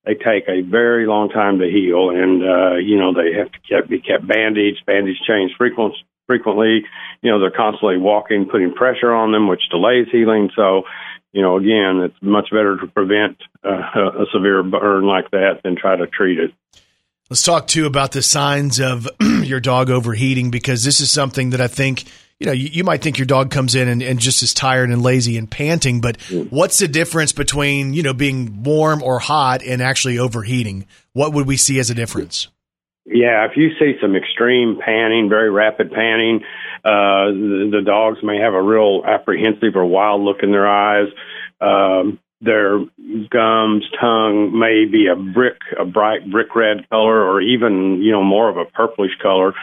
they take a very long time to heal, and uh, you know they have to kept, be kept bandaged, bandage changed frequent, frequently. You know they're constantly walking, putting pressure on them, which delays healing. So, you know, again, it's much better to prevent uh, a severe burn like that than try to treat it. Let's talk too about the signs of your dog overheating because this is something that I think you know you, you might think your dog comes in and, and just is tired and lazy and panting, but what's the difference between you know being warm or hot and actually overheating? What would we see as a difference? Yeah, if you see some extreme panning, very rapid panning, uh, the, the dogs may have a real apprehensive or wild look in their eyes. Um, their gums, tongue may be a brick, a bright brick red color, or even you know more of a purplish color.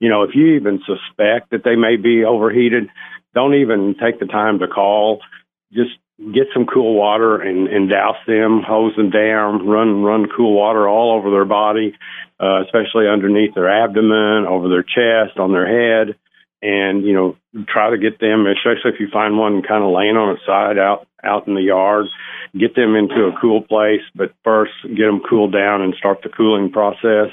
You know, if you even suspect that they may be overheated, don't even take the time to call. Just get some cool water and, and douse them, hose them down, run run cool water all over their body, uh, especially underneath their abdomen, over their chest, on their head, and you know try to get them, especially if you find one kind of laying on its side out out in the yard, get them into a cool place. But first, get them cooled down and start the cooling process.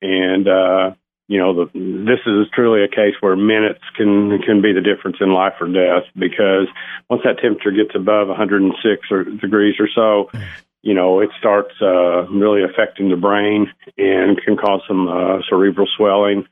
And uh, you know, the, this is truly a case where minutes can can be the difference in life or death because once that temperature gets above 106 or degrees or so, you know, it starts uh, really affecting the brain and can cause some uh, cerebral swelling.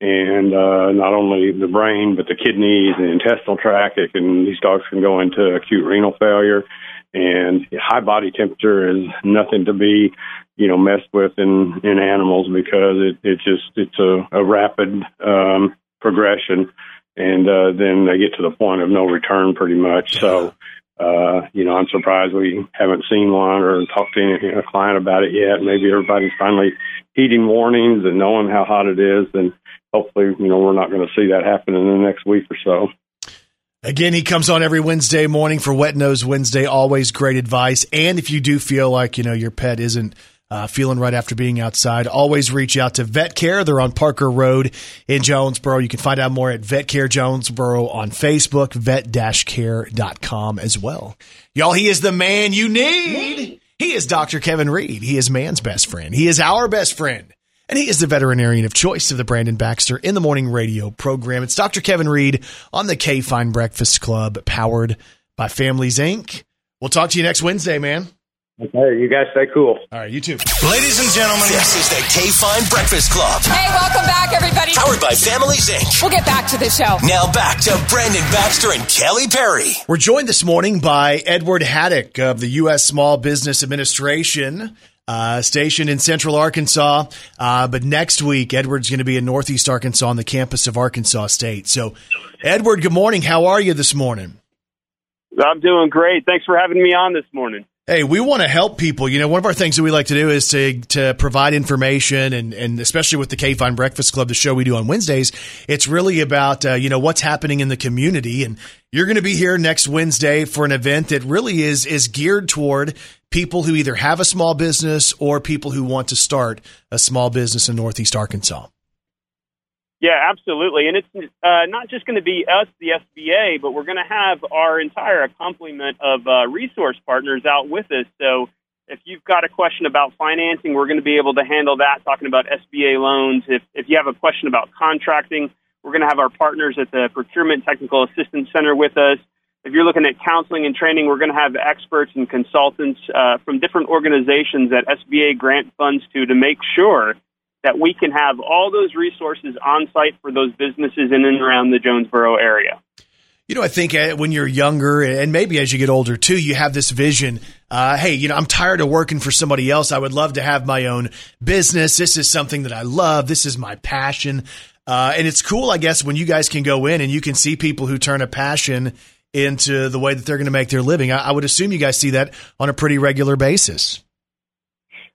And uh, not only the brain, but the kidneys and intestinal tract. It can these dogs can go into acute renal failure. And high body temperature is nothing to be, you know, messed with in in animals because it it just it's a, a rapid um, progression, and uh, then they get to the point of no return pretty much. So. Uh, you know, I'm surprised we haven't seen one or talked to any, a client about it yet. Maybe everybody's finally heeding warnings and knowing how hot it is. And hopefully, you know, we're not going to see that happen in the next week or so. Again, he comes on every Wednesday morning for Wet Nose Wednesday. Always great advice. And if you do feel like you know your pet isn't uh, feeling right after being outside, always reach out to Vet Care. They're on Parker Road in Jonesboro. You can find out more at Vet Care Jonesboro on Facebook, vet-care.com as well. Y'all, he is the man you need. He is Dr. Kevin Reed. He is man's best friend. He is our best friend. And he is the veterinarian of choice of the Brandon Baxter in the morning radio program. It's Dr. Kevin Reed on the KFIN Breakfast Club, powered by Families Inc. We'll talk to you next Wednesday, man. Okay, you guys stay cool. All right, you too. Ladies and gentlemen, this is the KFIN Breakfast Club. Hey, welcome back, everybody. Powered by Families Inc. We'll get back to the show. Now back to Brandon Baxter and Kelly Perry. We're joined this morning by Edward Haddock of the U.S. Small Business Administration. Uh, stationed in Central Arkansas, uh, but next week Edward's going to be in Northeast Arkansas on the campus of Arkansas State. So, Edward, good morning. How are you this morning? I'm doing great. Thanks for having me on this morning. Hey, we want to help people. You know, one of our things that we like to do is to to provide information, and and especially with the KFIN Breakfast Club, the show we do on Wednesdays, it's really about uh, you know what's happening in the community. And you're going to be here next Wednesday for an event that really is is geared toward people who either have a small business or people who want to start a small business in Northeast Arkansas. Yeah, absolutely. And it's uh, not just going to be us, the SBA, but we're going to have our entire complement of uh, resource partners out with us. So if you've got a question about financing, we're going to be able to handle that, talking about SBA loans. If, if you have a question about contracting, we're going to have our partners at the Procurement Technical Assistance Center with us. If you're looking at counseling and training, we're going to have experts and consultants uh, from different organizations that SBA grant funds to to make sure that we can have all those resources on site for those businesses in and around the Jonesboro area. You know, I think uh, when you're younger and maybe as you get older too, you have this vision. Uh, hey, you know, I'm tired of working for somebody else. I would love to have my own business. This is something that I love. This is my passion. Uh, and it's cool, I guess, when you guys can go in and you can see people who turn a passion into the way that they're going to make their living. I, I would assume you guys see that on a pretty regular basis.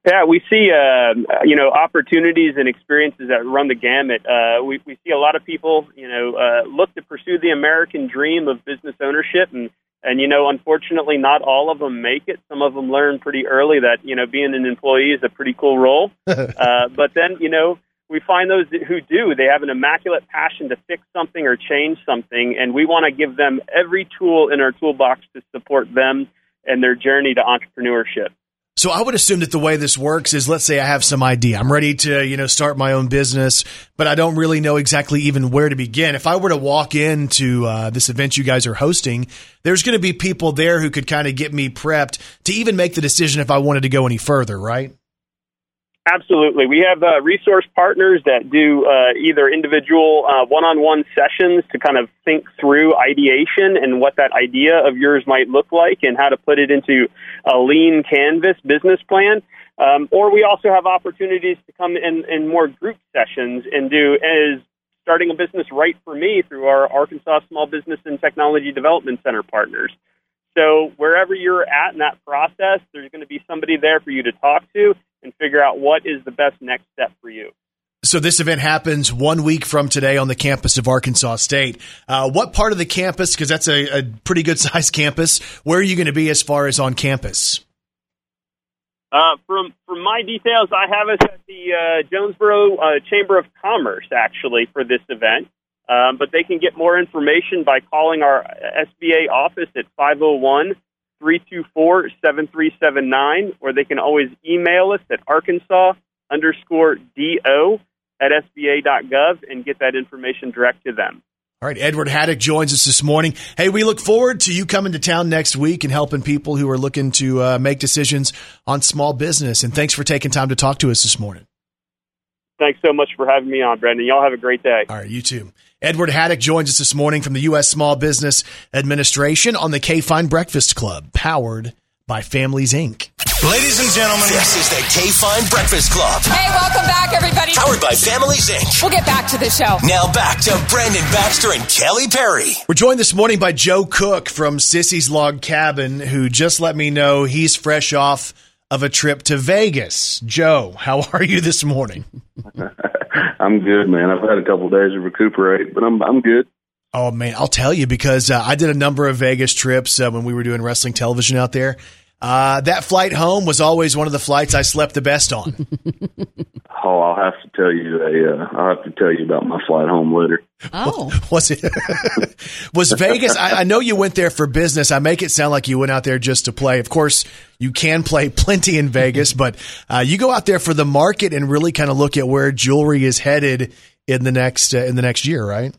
Yeah, we see uh, you know opportunities and experiences that run the gamut. Uh, we we see a lot of people you know uh, look to pursue the American dream of business ownership, and And you know, unfortunately, not all of them make it. Some of them learn pretty early that you know being an employee is a pretty cool role. uh, but then you know we find those who do. They have an immaculate passion to fix something or change something, and we want to give them every tool in our toolbox to support them and their journey to entrepreneurship. So I would assume that the way this works is let's say I have some idea. I'm ready to, you know, start my own business, but I don't really know exactly even where to begin. If I were to walk into uh, this event you guys are hosting, there's going to be people there who could kind of get me prepped to even make the decision if I wanted to go any further, right? Absolutely. We have uh, resource partners that do uh, either individual one on one sessions to kind of think through ideation and what that idea of yours might look like and how to put it into a lean canvas business plan. Um, or we also have opportunities to come in, in more group sessions and do as starting a business right for me through our Arkansas Small Business and Technology Development Center partners. So wherever you're at in that process, there's going to be somebody there for you to talk to and figure out what is the best next step for you. So this event happens one week from today on the campus of Arkansas State. Uh, what part of the campus? Because that's a, a pretty good sized campus. Where are you going to be as far as on campus? Uh, from from my details, I have us at the uh, Jonesboro uh, Chamber of Commerce actually for this event. Um, but they can get more information by calling our SBA office at 501 324 7379, or they can always email us at arkansas underscore do at sba.gov and get that information direct to them. All right, Edward Haddock joins us this morning. Hey, we look forward to you coming to town next week and helping people who are looking to uh, make decisions on small business. And thanks for taking time to talk to us this morning. Thanks so much for having me on, Brendan. Y'all have a great day. All right, you too. Edward Haddock joins us this morning from the U.S. Small Business Administration on the KFIN Breakfast Club, powered by Families Inc. Ladies and gentlemen, This is the KFIN Breakfast Club, Hey, welcome back, everybody. powered by Families Inc. We'll get back to the show. Now back to Brandon Baxter and Kelly Perry. We're joined this morning by Joe Cook from Sissy's Log Cabin, who just let me know he's fresh off of a trip to Vegas. Joe, how are you this morning? I'm good, man. I've had a couple days to recuperate, but I'm I'm good. Oh man, I'll tell you because uh, I did a number of Vegas trips uh, when we were doing wrestling television out there. Uh, that flight home was always one of the flights I slept the best on. Oh, I'll have to tell you a. Uh, I'll have to tell you about my flight home later. Oh, was it? was Vegas? I, I know you went there for business. I make it sound like you went out there just to play. Of course, you can play plenty in Vegas, but uh, you go out there for the market and really kind of look at where jewelry is headed in the next uh, in the next year, right?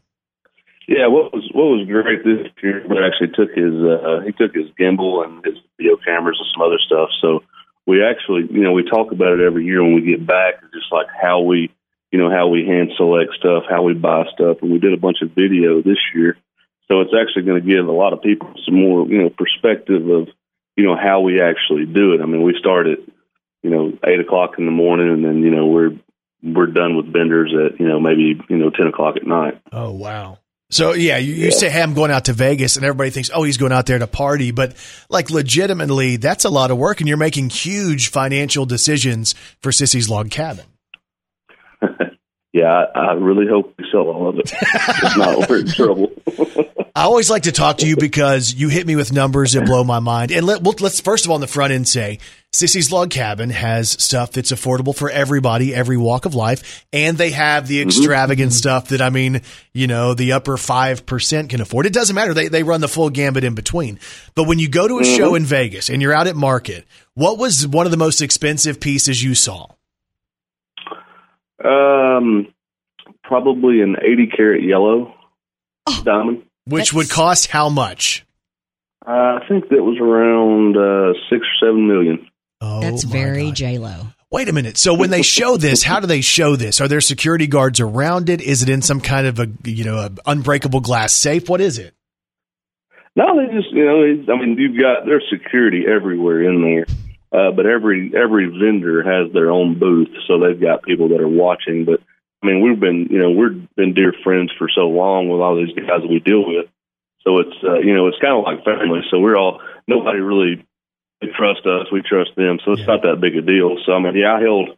Yeah, what was what was great this year? But actually took his uh, he took his gimbal and his video cameras and some other stuff. So we actually, you know, we talk about it every year when we get back, just like how we, you know, how we hand select stuff, how we buy stuff, and we did a bunch of video this year. So it's actually going to give a lot of people some more, you know, perspective of, you know, how we actually do it. I mean, we start at, you know, eight o'clock in the morning, and then you know we're we're done with vendors at you know maybe you know ten o'clock at night. Oh wow. So yeah, you, you say, "Hey, I'm going out to Vegas," and everybody thinks, "Oh, he's going out there to party." But like, legitimately, that's a lot of work, and you're making huge financial decisions for Sissy's Log Cabin. Yeah, I, I really hope we sell all of it. if not, we're in trouble. I always like to talk to you because you hit me with numbers that blow my mind. And let, well, let's first of all on the front end say Sissy's Log Cabin has stuff that's affordable for everybody, every walk of life, and they have the extravagant stuff that I mean, you know, the upper five percent can afford. It doesn't matter; they they run the full gambit in between. But when you go to a show in Vegas and you're out at market, what was one of the most expensive pieces you saw? Um, probably an 80 carat yellow diamond. Which would cost how much? Uh, I think that was around uh, six or seven million. Oh, that's very J Lo. Wait a minute. So when they show this, how do they show this? Are there security guards around it? Is it in some kind of a you know a unbreakable glass safe? What is it? No, they just you know, I mean, you've got there's security everywhere in there, uh, but every every vendor has their own booth, so they've got people that are watching. But I mean, we've been you know we've been dear friends for so long with all these guys that we deal with, so it's uh, you know it's kind of like family. So we're all nobody really they trust us, we trust them, so it's not that big a deal. So I mean, yeah, I held.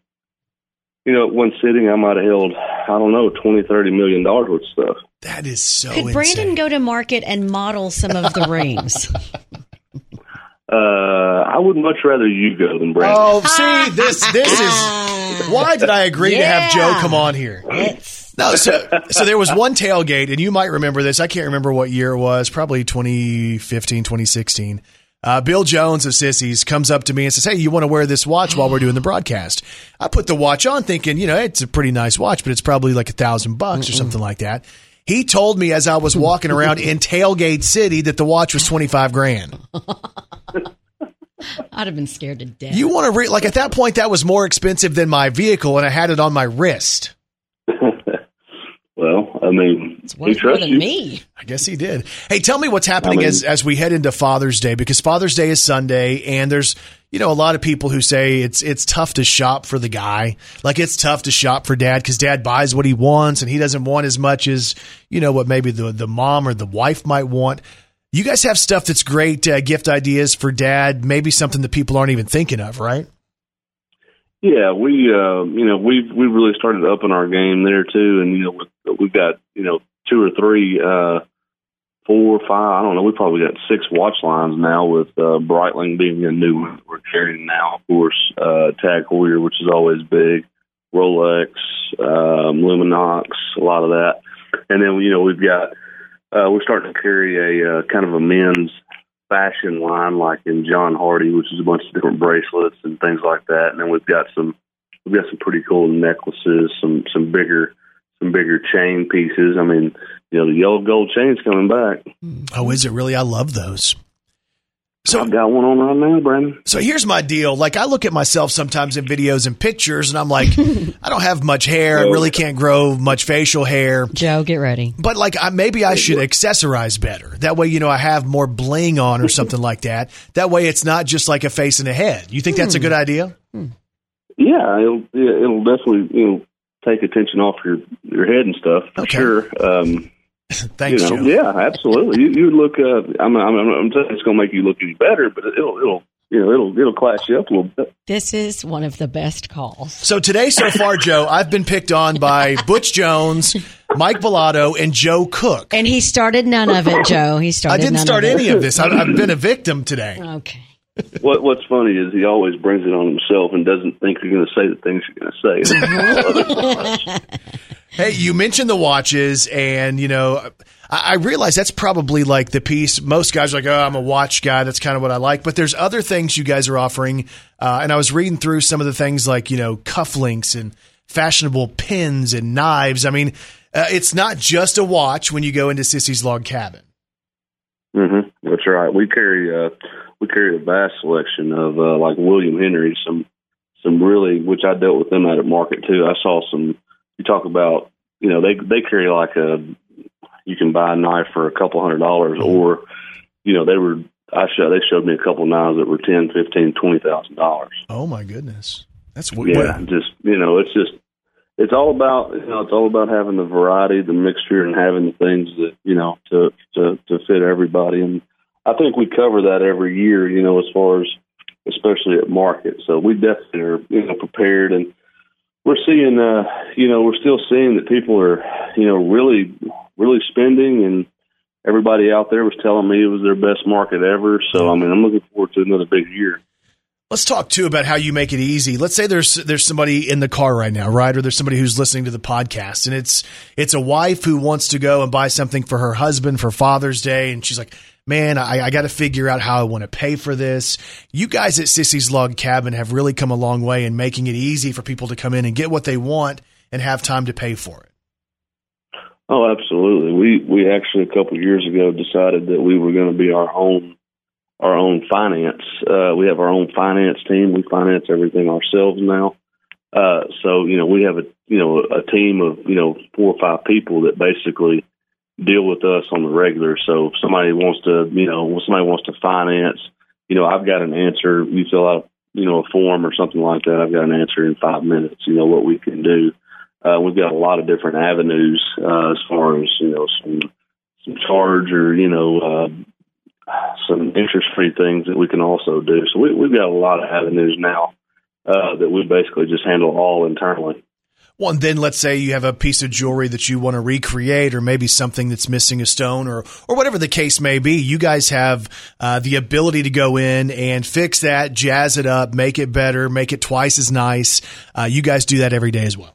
You know, at one sitting, I might have held, I don't know, twenty, thirty million dollars worth of stuff. That is so Could Brandon insane. go to market and model some of the rings? Uh, I would much rather you go than Brandon. Oh, see, this this is why did I agree to have Joe come on here? No, so so there was one tailgate, and you might remember this. I can't remember what year it was, probably 2015, 2016. Uh, Bill Jones of Sissy's comes up to me and says, Hey, you want to wear this watch while we're doing the broadcast? I put the watch on thinking, you know, it's a pretty nice watch, but it's probably like a thousand bucks or something like that. He told me as I was walking around in Tailgate City that the watch was 25 grand. I'd have been scared to death. You want to re- like at that point that was more expensive than my vehicle, and I had it on my wrist. Well, I mean, it's he trusts you. me. I guess he did. Hey, tell me what's happening I mean- as as we head into Father's Day because Father's Day is Sunday, and there's you know a lot of people who say it's it's tough to shop for the guy, like it's tough to shop for dad because dad buys what he wants and he doesn't want as much as you know what maybe the the mom or the wife might want. You guys have stuff that's great uh, gift ideas for dad, maybe something that people aren't even thinking of, right? Yeah, we uh, you know we've we really started upping our game there too, and you know we've got you know two or three, uh, four, five. I don't know. We probably got six watch lines now with uh, Breitling being a new one we're carrying now. Of course, uh, Tag Heuer, which is always big, Rolex, um, Luminox, a lot of that, and then you know we've got uh, we're starting to carry a uh, kind of a men's fashion line like in John Hardy, which is a bunch of different bracelets and things like that. And then we've got some we've got some pretty cool necklaces, some some bigger some bigger chain pieces. I mean, you know, the yellow gold chain's coming back. Oh, is it really? I love those. So I've got one on right now, Brandon. So here's my deal. Like I look at myself sometimes in videos and pictures, and I'm like, I don't have much hair. I really can't grow much facial hair. Joe, get ready. But like, I, maybe I should accessorize better. That way, you know, I have more bling on or something like that. That way, it's not just like a face and a head. You think that's a good idea? Yeah, it'll yeah, it'll definitely you know take attention off your your head and stuff for sure. Um, Thanks, you know, Joe. Yeah, absolutely. You you look. Uh, I'm I'm I'm saying it's going to make you look any better, but it'll it'll you know it'll it'll class you up a little bit. This is one of the best calls. So today, so far, Joe, I've been picked on by Butch Jones, Mike Balado, and Joe Cook. And he started none of it, Joe. He started. I didn't none start of it. any of this. I, I've been a victim today. Okay. What What's funny is he always brings it on himself and doesn't think you're going to say the things you're going to say. Hey, you mentioned the watches, and you know, I, I realize that's probably like the piece. Most guys are like, "Oh, I'm a watch guy. That's kind of what I like." But there's other things you guys are offering, uh, and I was reading through some of the things like you know, cufflinks and fashionable pins and knives. I mean, uh, it's not just a watch when you go into Sissy's log cabin. Mm-hmm. That's right. We carry uh, we carry a vast selection of uh, like William Henry, some some really which I dealt with them at at market too. I saw some. You talk about you know they they carry like a you can buy a knife for a couple hundred dollars or you know they were I showed they showed me a couple knives that were ten, fifteen, twenty thousand dollars. Oh my goodness, that's w- Yeah, just you know, it's just it's all about you know, it's all about having the variety, the mixture, and having the things that you know to to to fit everybody. And I think we cover that every year, you know, as far as especially at market. So we definitely are you know prepared, and we're seeing uh you know we're still seeing that people are you know really really spending and. Everybody out there was telling me it was their best market ever, so I mean I'm looking forward to another big year. Let's talk too about how you make it easy. Let's say there's there's somebody in the car right now, right? Or there's somebody who's listening to the podcast and it's it's a wife who wants to go and buy something for her husband for Father's Day and she's like, "Man, I, I got to figure out how I want to pay for this." You guys at Sissy's Log Cabin have really come a long way in making it easy for people to come in and get what they want and have time to pay for it. Oh, absolutely. We we actually a couple of years ago decided that we were going to be our own our own finance. Uh, we have our own finance team. We finance everything ourselves now. Uh, so you know we have a you know a team of you know four or five people that basically deal with us on the regular. So if somebody wants to you know when somebody wants to finance, you know I've got an answer. You fill out you know a form or something like that. I've got an answer in five minutes. You know what we can do. Uh, we've got a lot of different avenues uh, as far as you know some some charge or you know uh, some interest free things that we can also do. So we, we've got a lot of avenues now uh, that we basically just handle all internally. Well, and then let's say you have a piece of jewelry that you want to recreate, or maybe something that's missing a stone, or or whatever the case may be. You guys have uh, the ability to go in and fix that, jazz it up, make it better, make it twice as nice. Uh, you guys do that every day as well.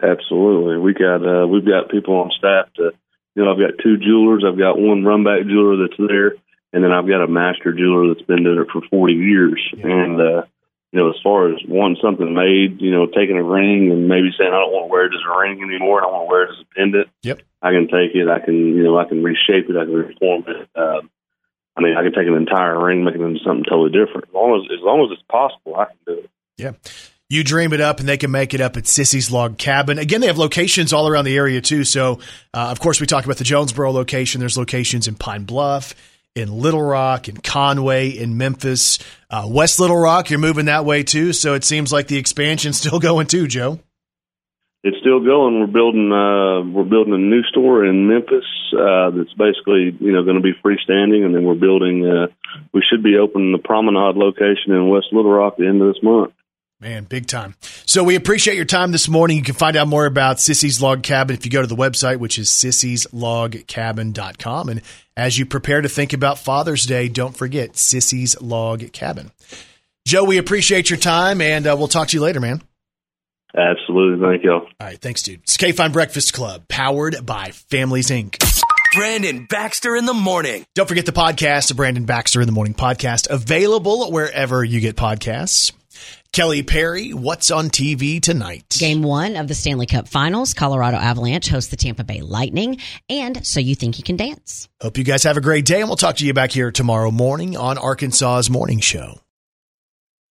Absolutely, we got uh, we've got people on staff to. You know, I've got two jewelers. I've got one runback jeweler that's there, and then I've got a master jeweler that's been doing it for 40 years. And uh, you know, as far as wanting something made, you know, taking a ring and maybe saying I don't want to wear it as a ring anymore, and I want to wear it as a pendant. Yep. I can take it. I can, you know, I can reshape it. I can reform it. Uh, I mean, I can take an entire ring, make it into something totally different. As long as, as long as it's possible, I can do it. Yeah. You dream it up and they can make it up at Sissy's Log Cabin. Again, they have locations all around the area too. So, uh, of course, we talked about the Jonesboro location. There's locations in Pine Bluff, in Little Rock, in Conway, in Memphis, uh, West Little Rock. You're moving that way too. So it seems like the expansion's still going too, Joe. It's still going. We're building. Uh, we're building a new store in Memphis uh, that's basically, you know, going to be freestanding, and then we're building. Uh, we should be opening the Promenade location in West Little Rock at the end of this month. Man, big time. So we appreciate your time this morning. You can find out more about Sissy's Log Cabin if you go to the website, which is sissyslogcabin.com. And as you prepare to think about Father's Day, don't forget Sissy's Log Cabin. Joe, we appreciate your time, and uh, we'll talk to you later, man. Absolutely. Thank you. All right. Thanks, dude. It's KFIN Breakfast Club, powered by Families Inc. Brandon Baxter in the morning. Don't forget the podcast, the Brandon Baxter in the Morning podcast, available wherever you get podcasts. Kelly Perry, what's on TV tonight? Game one of the Stanley Cup Finals, Colorado Avalanche hosts the Tampa Bay Lightning, and So You Think You Can Dance. Hope you guys have a great day, and we'll talk to you back here tomorrow morning on Arkansas's Morning Show.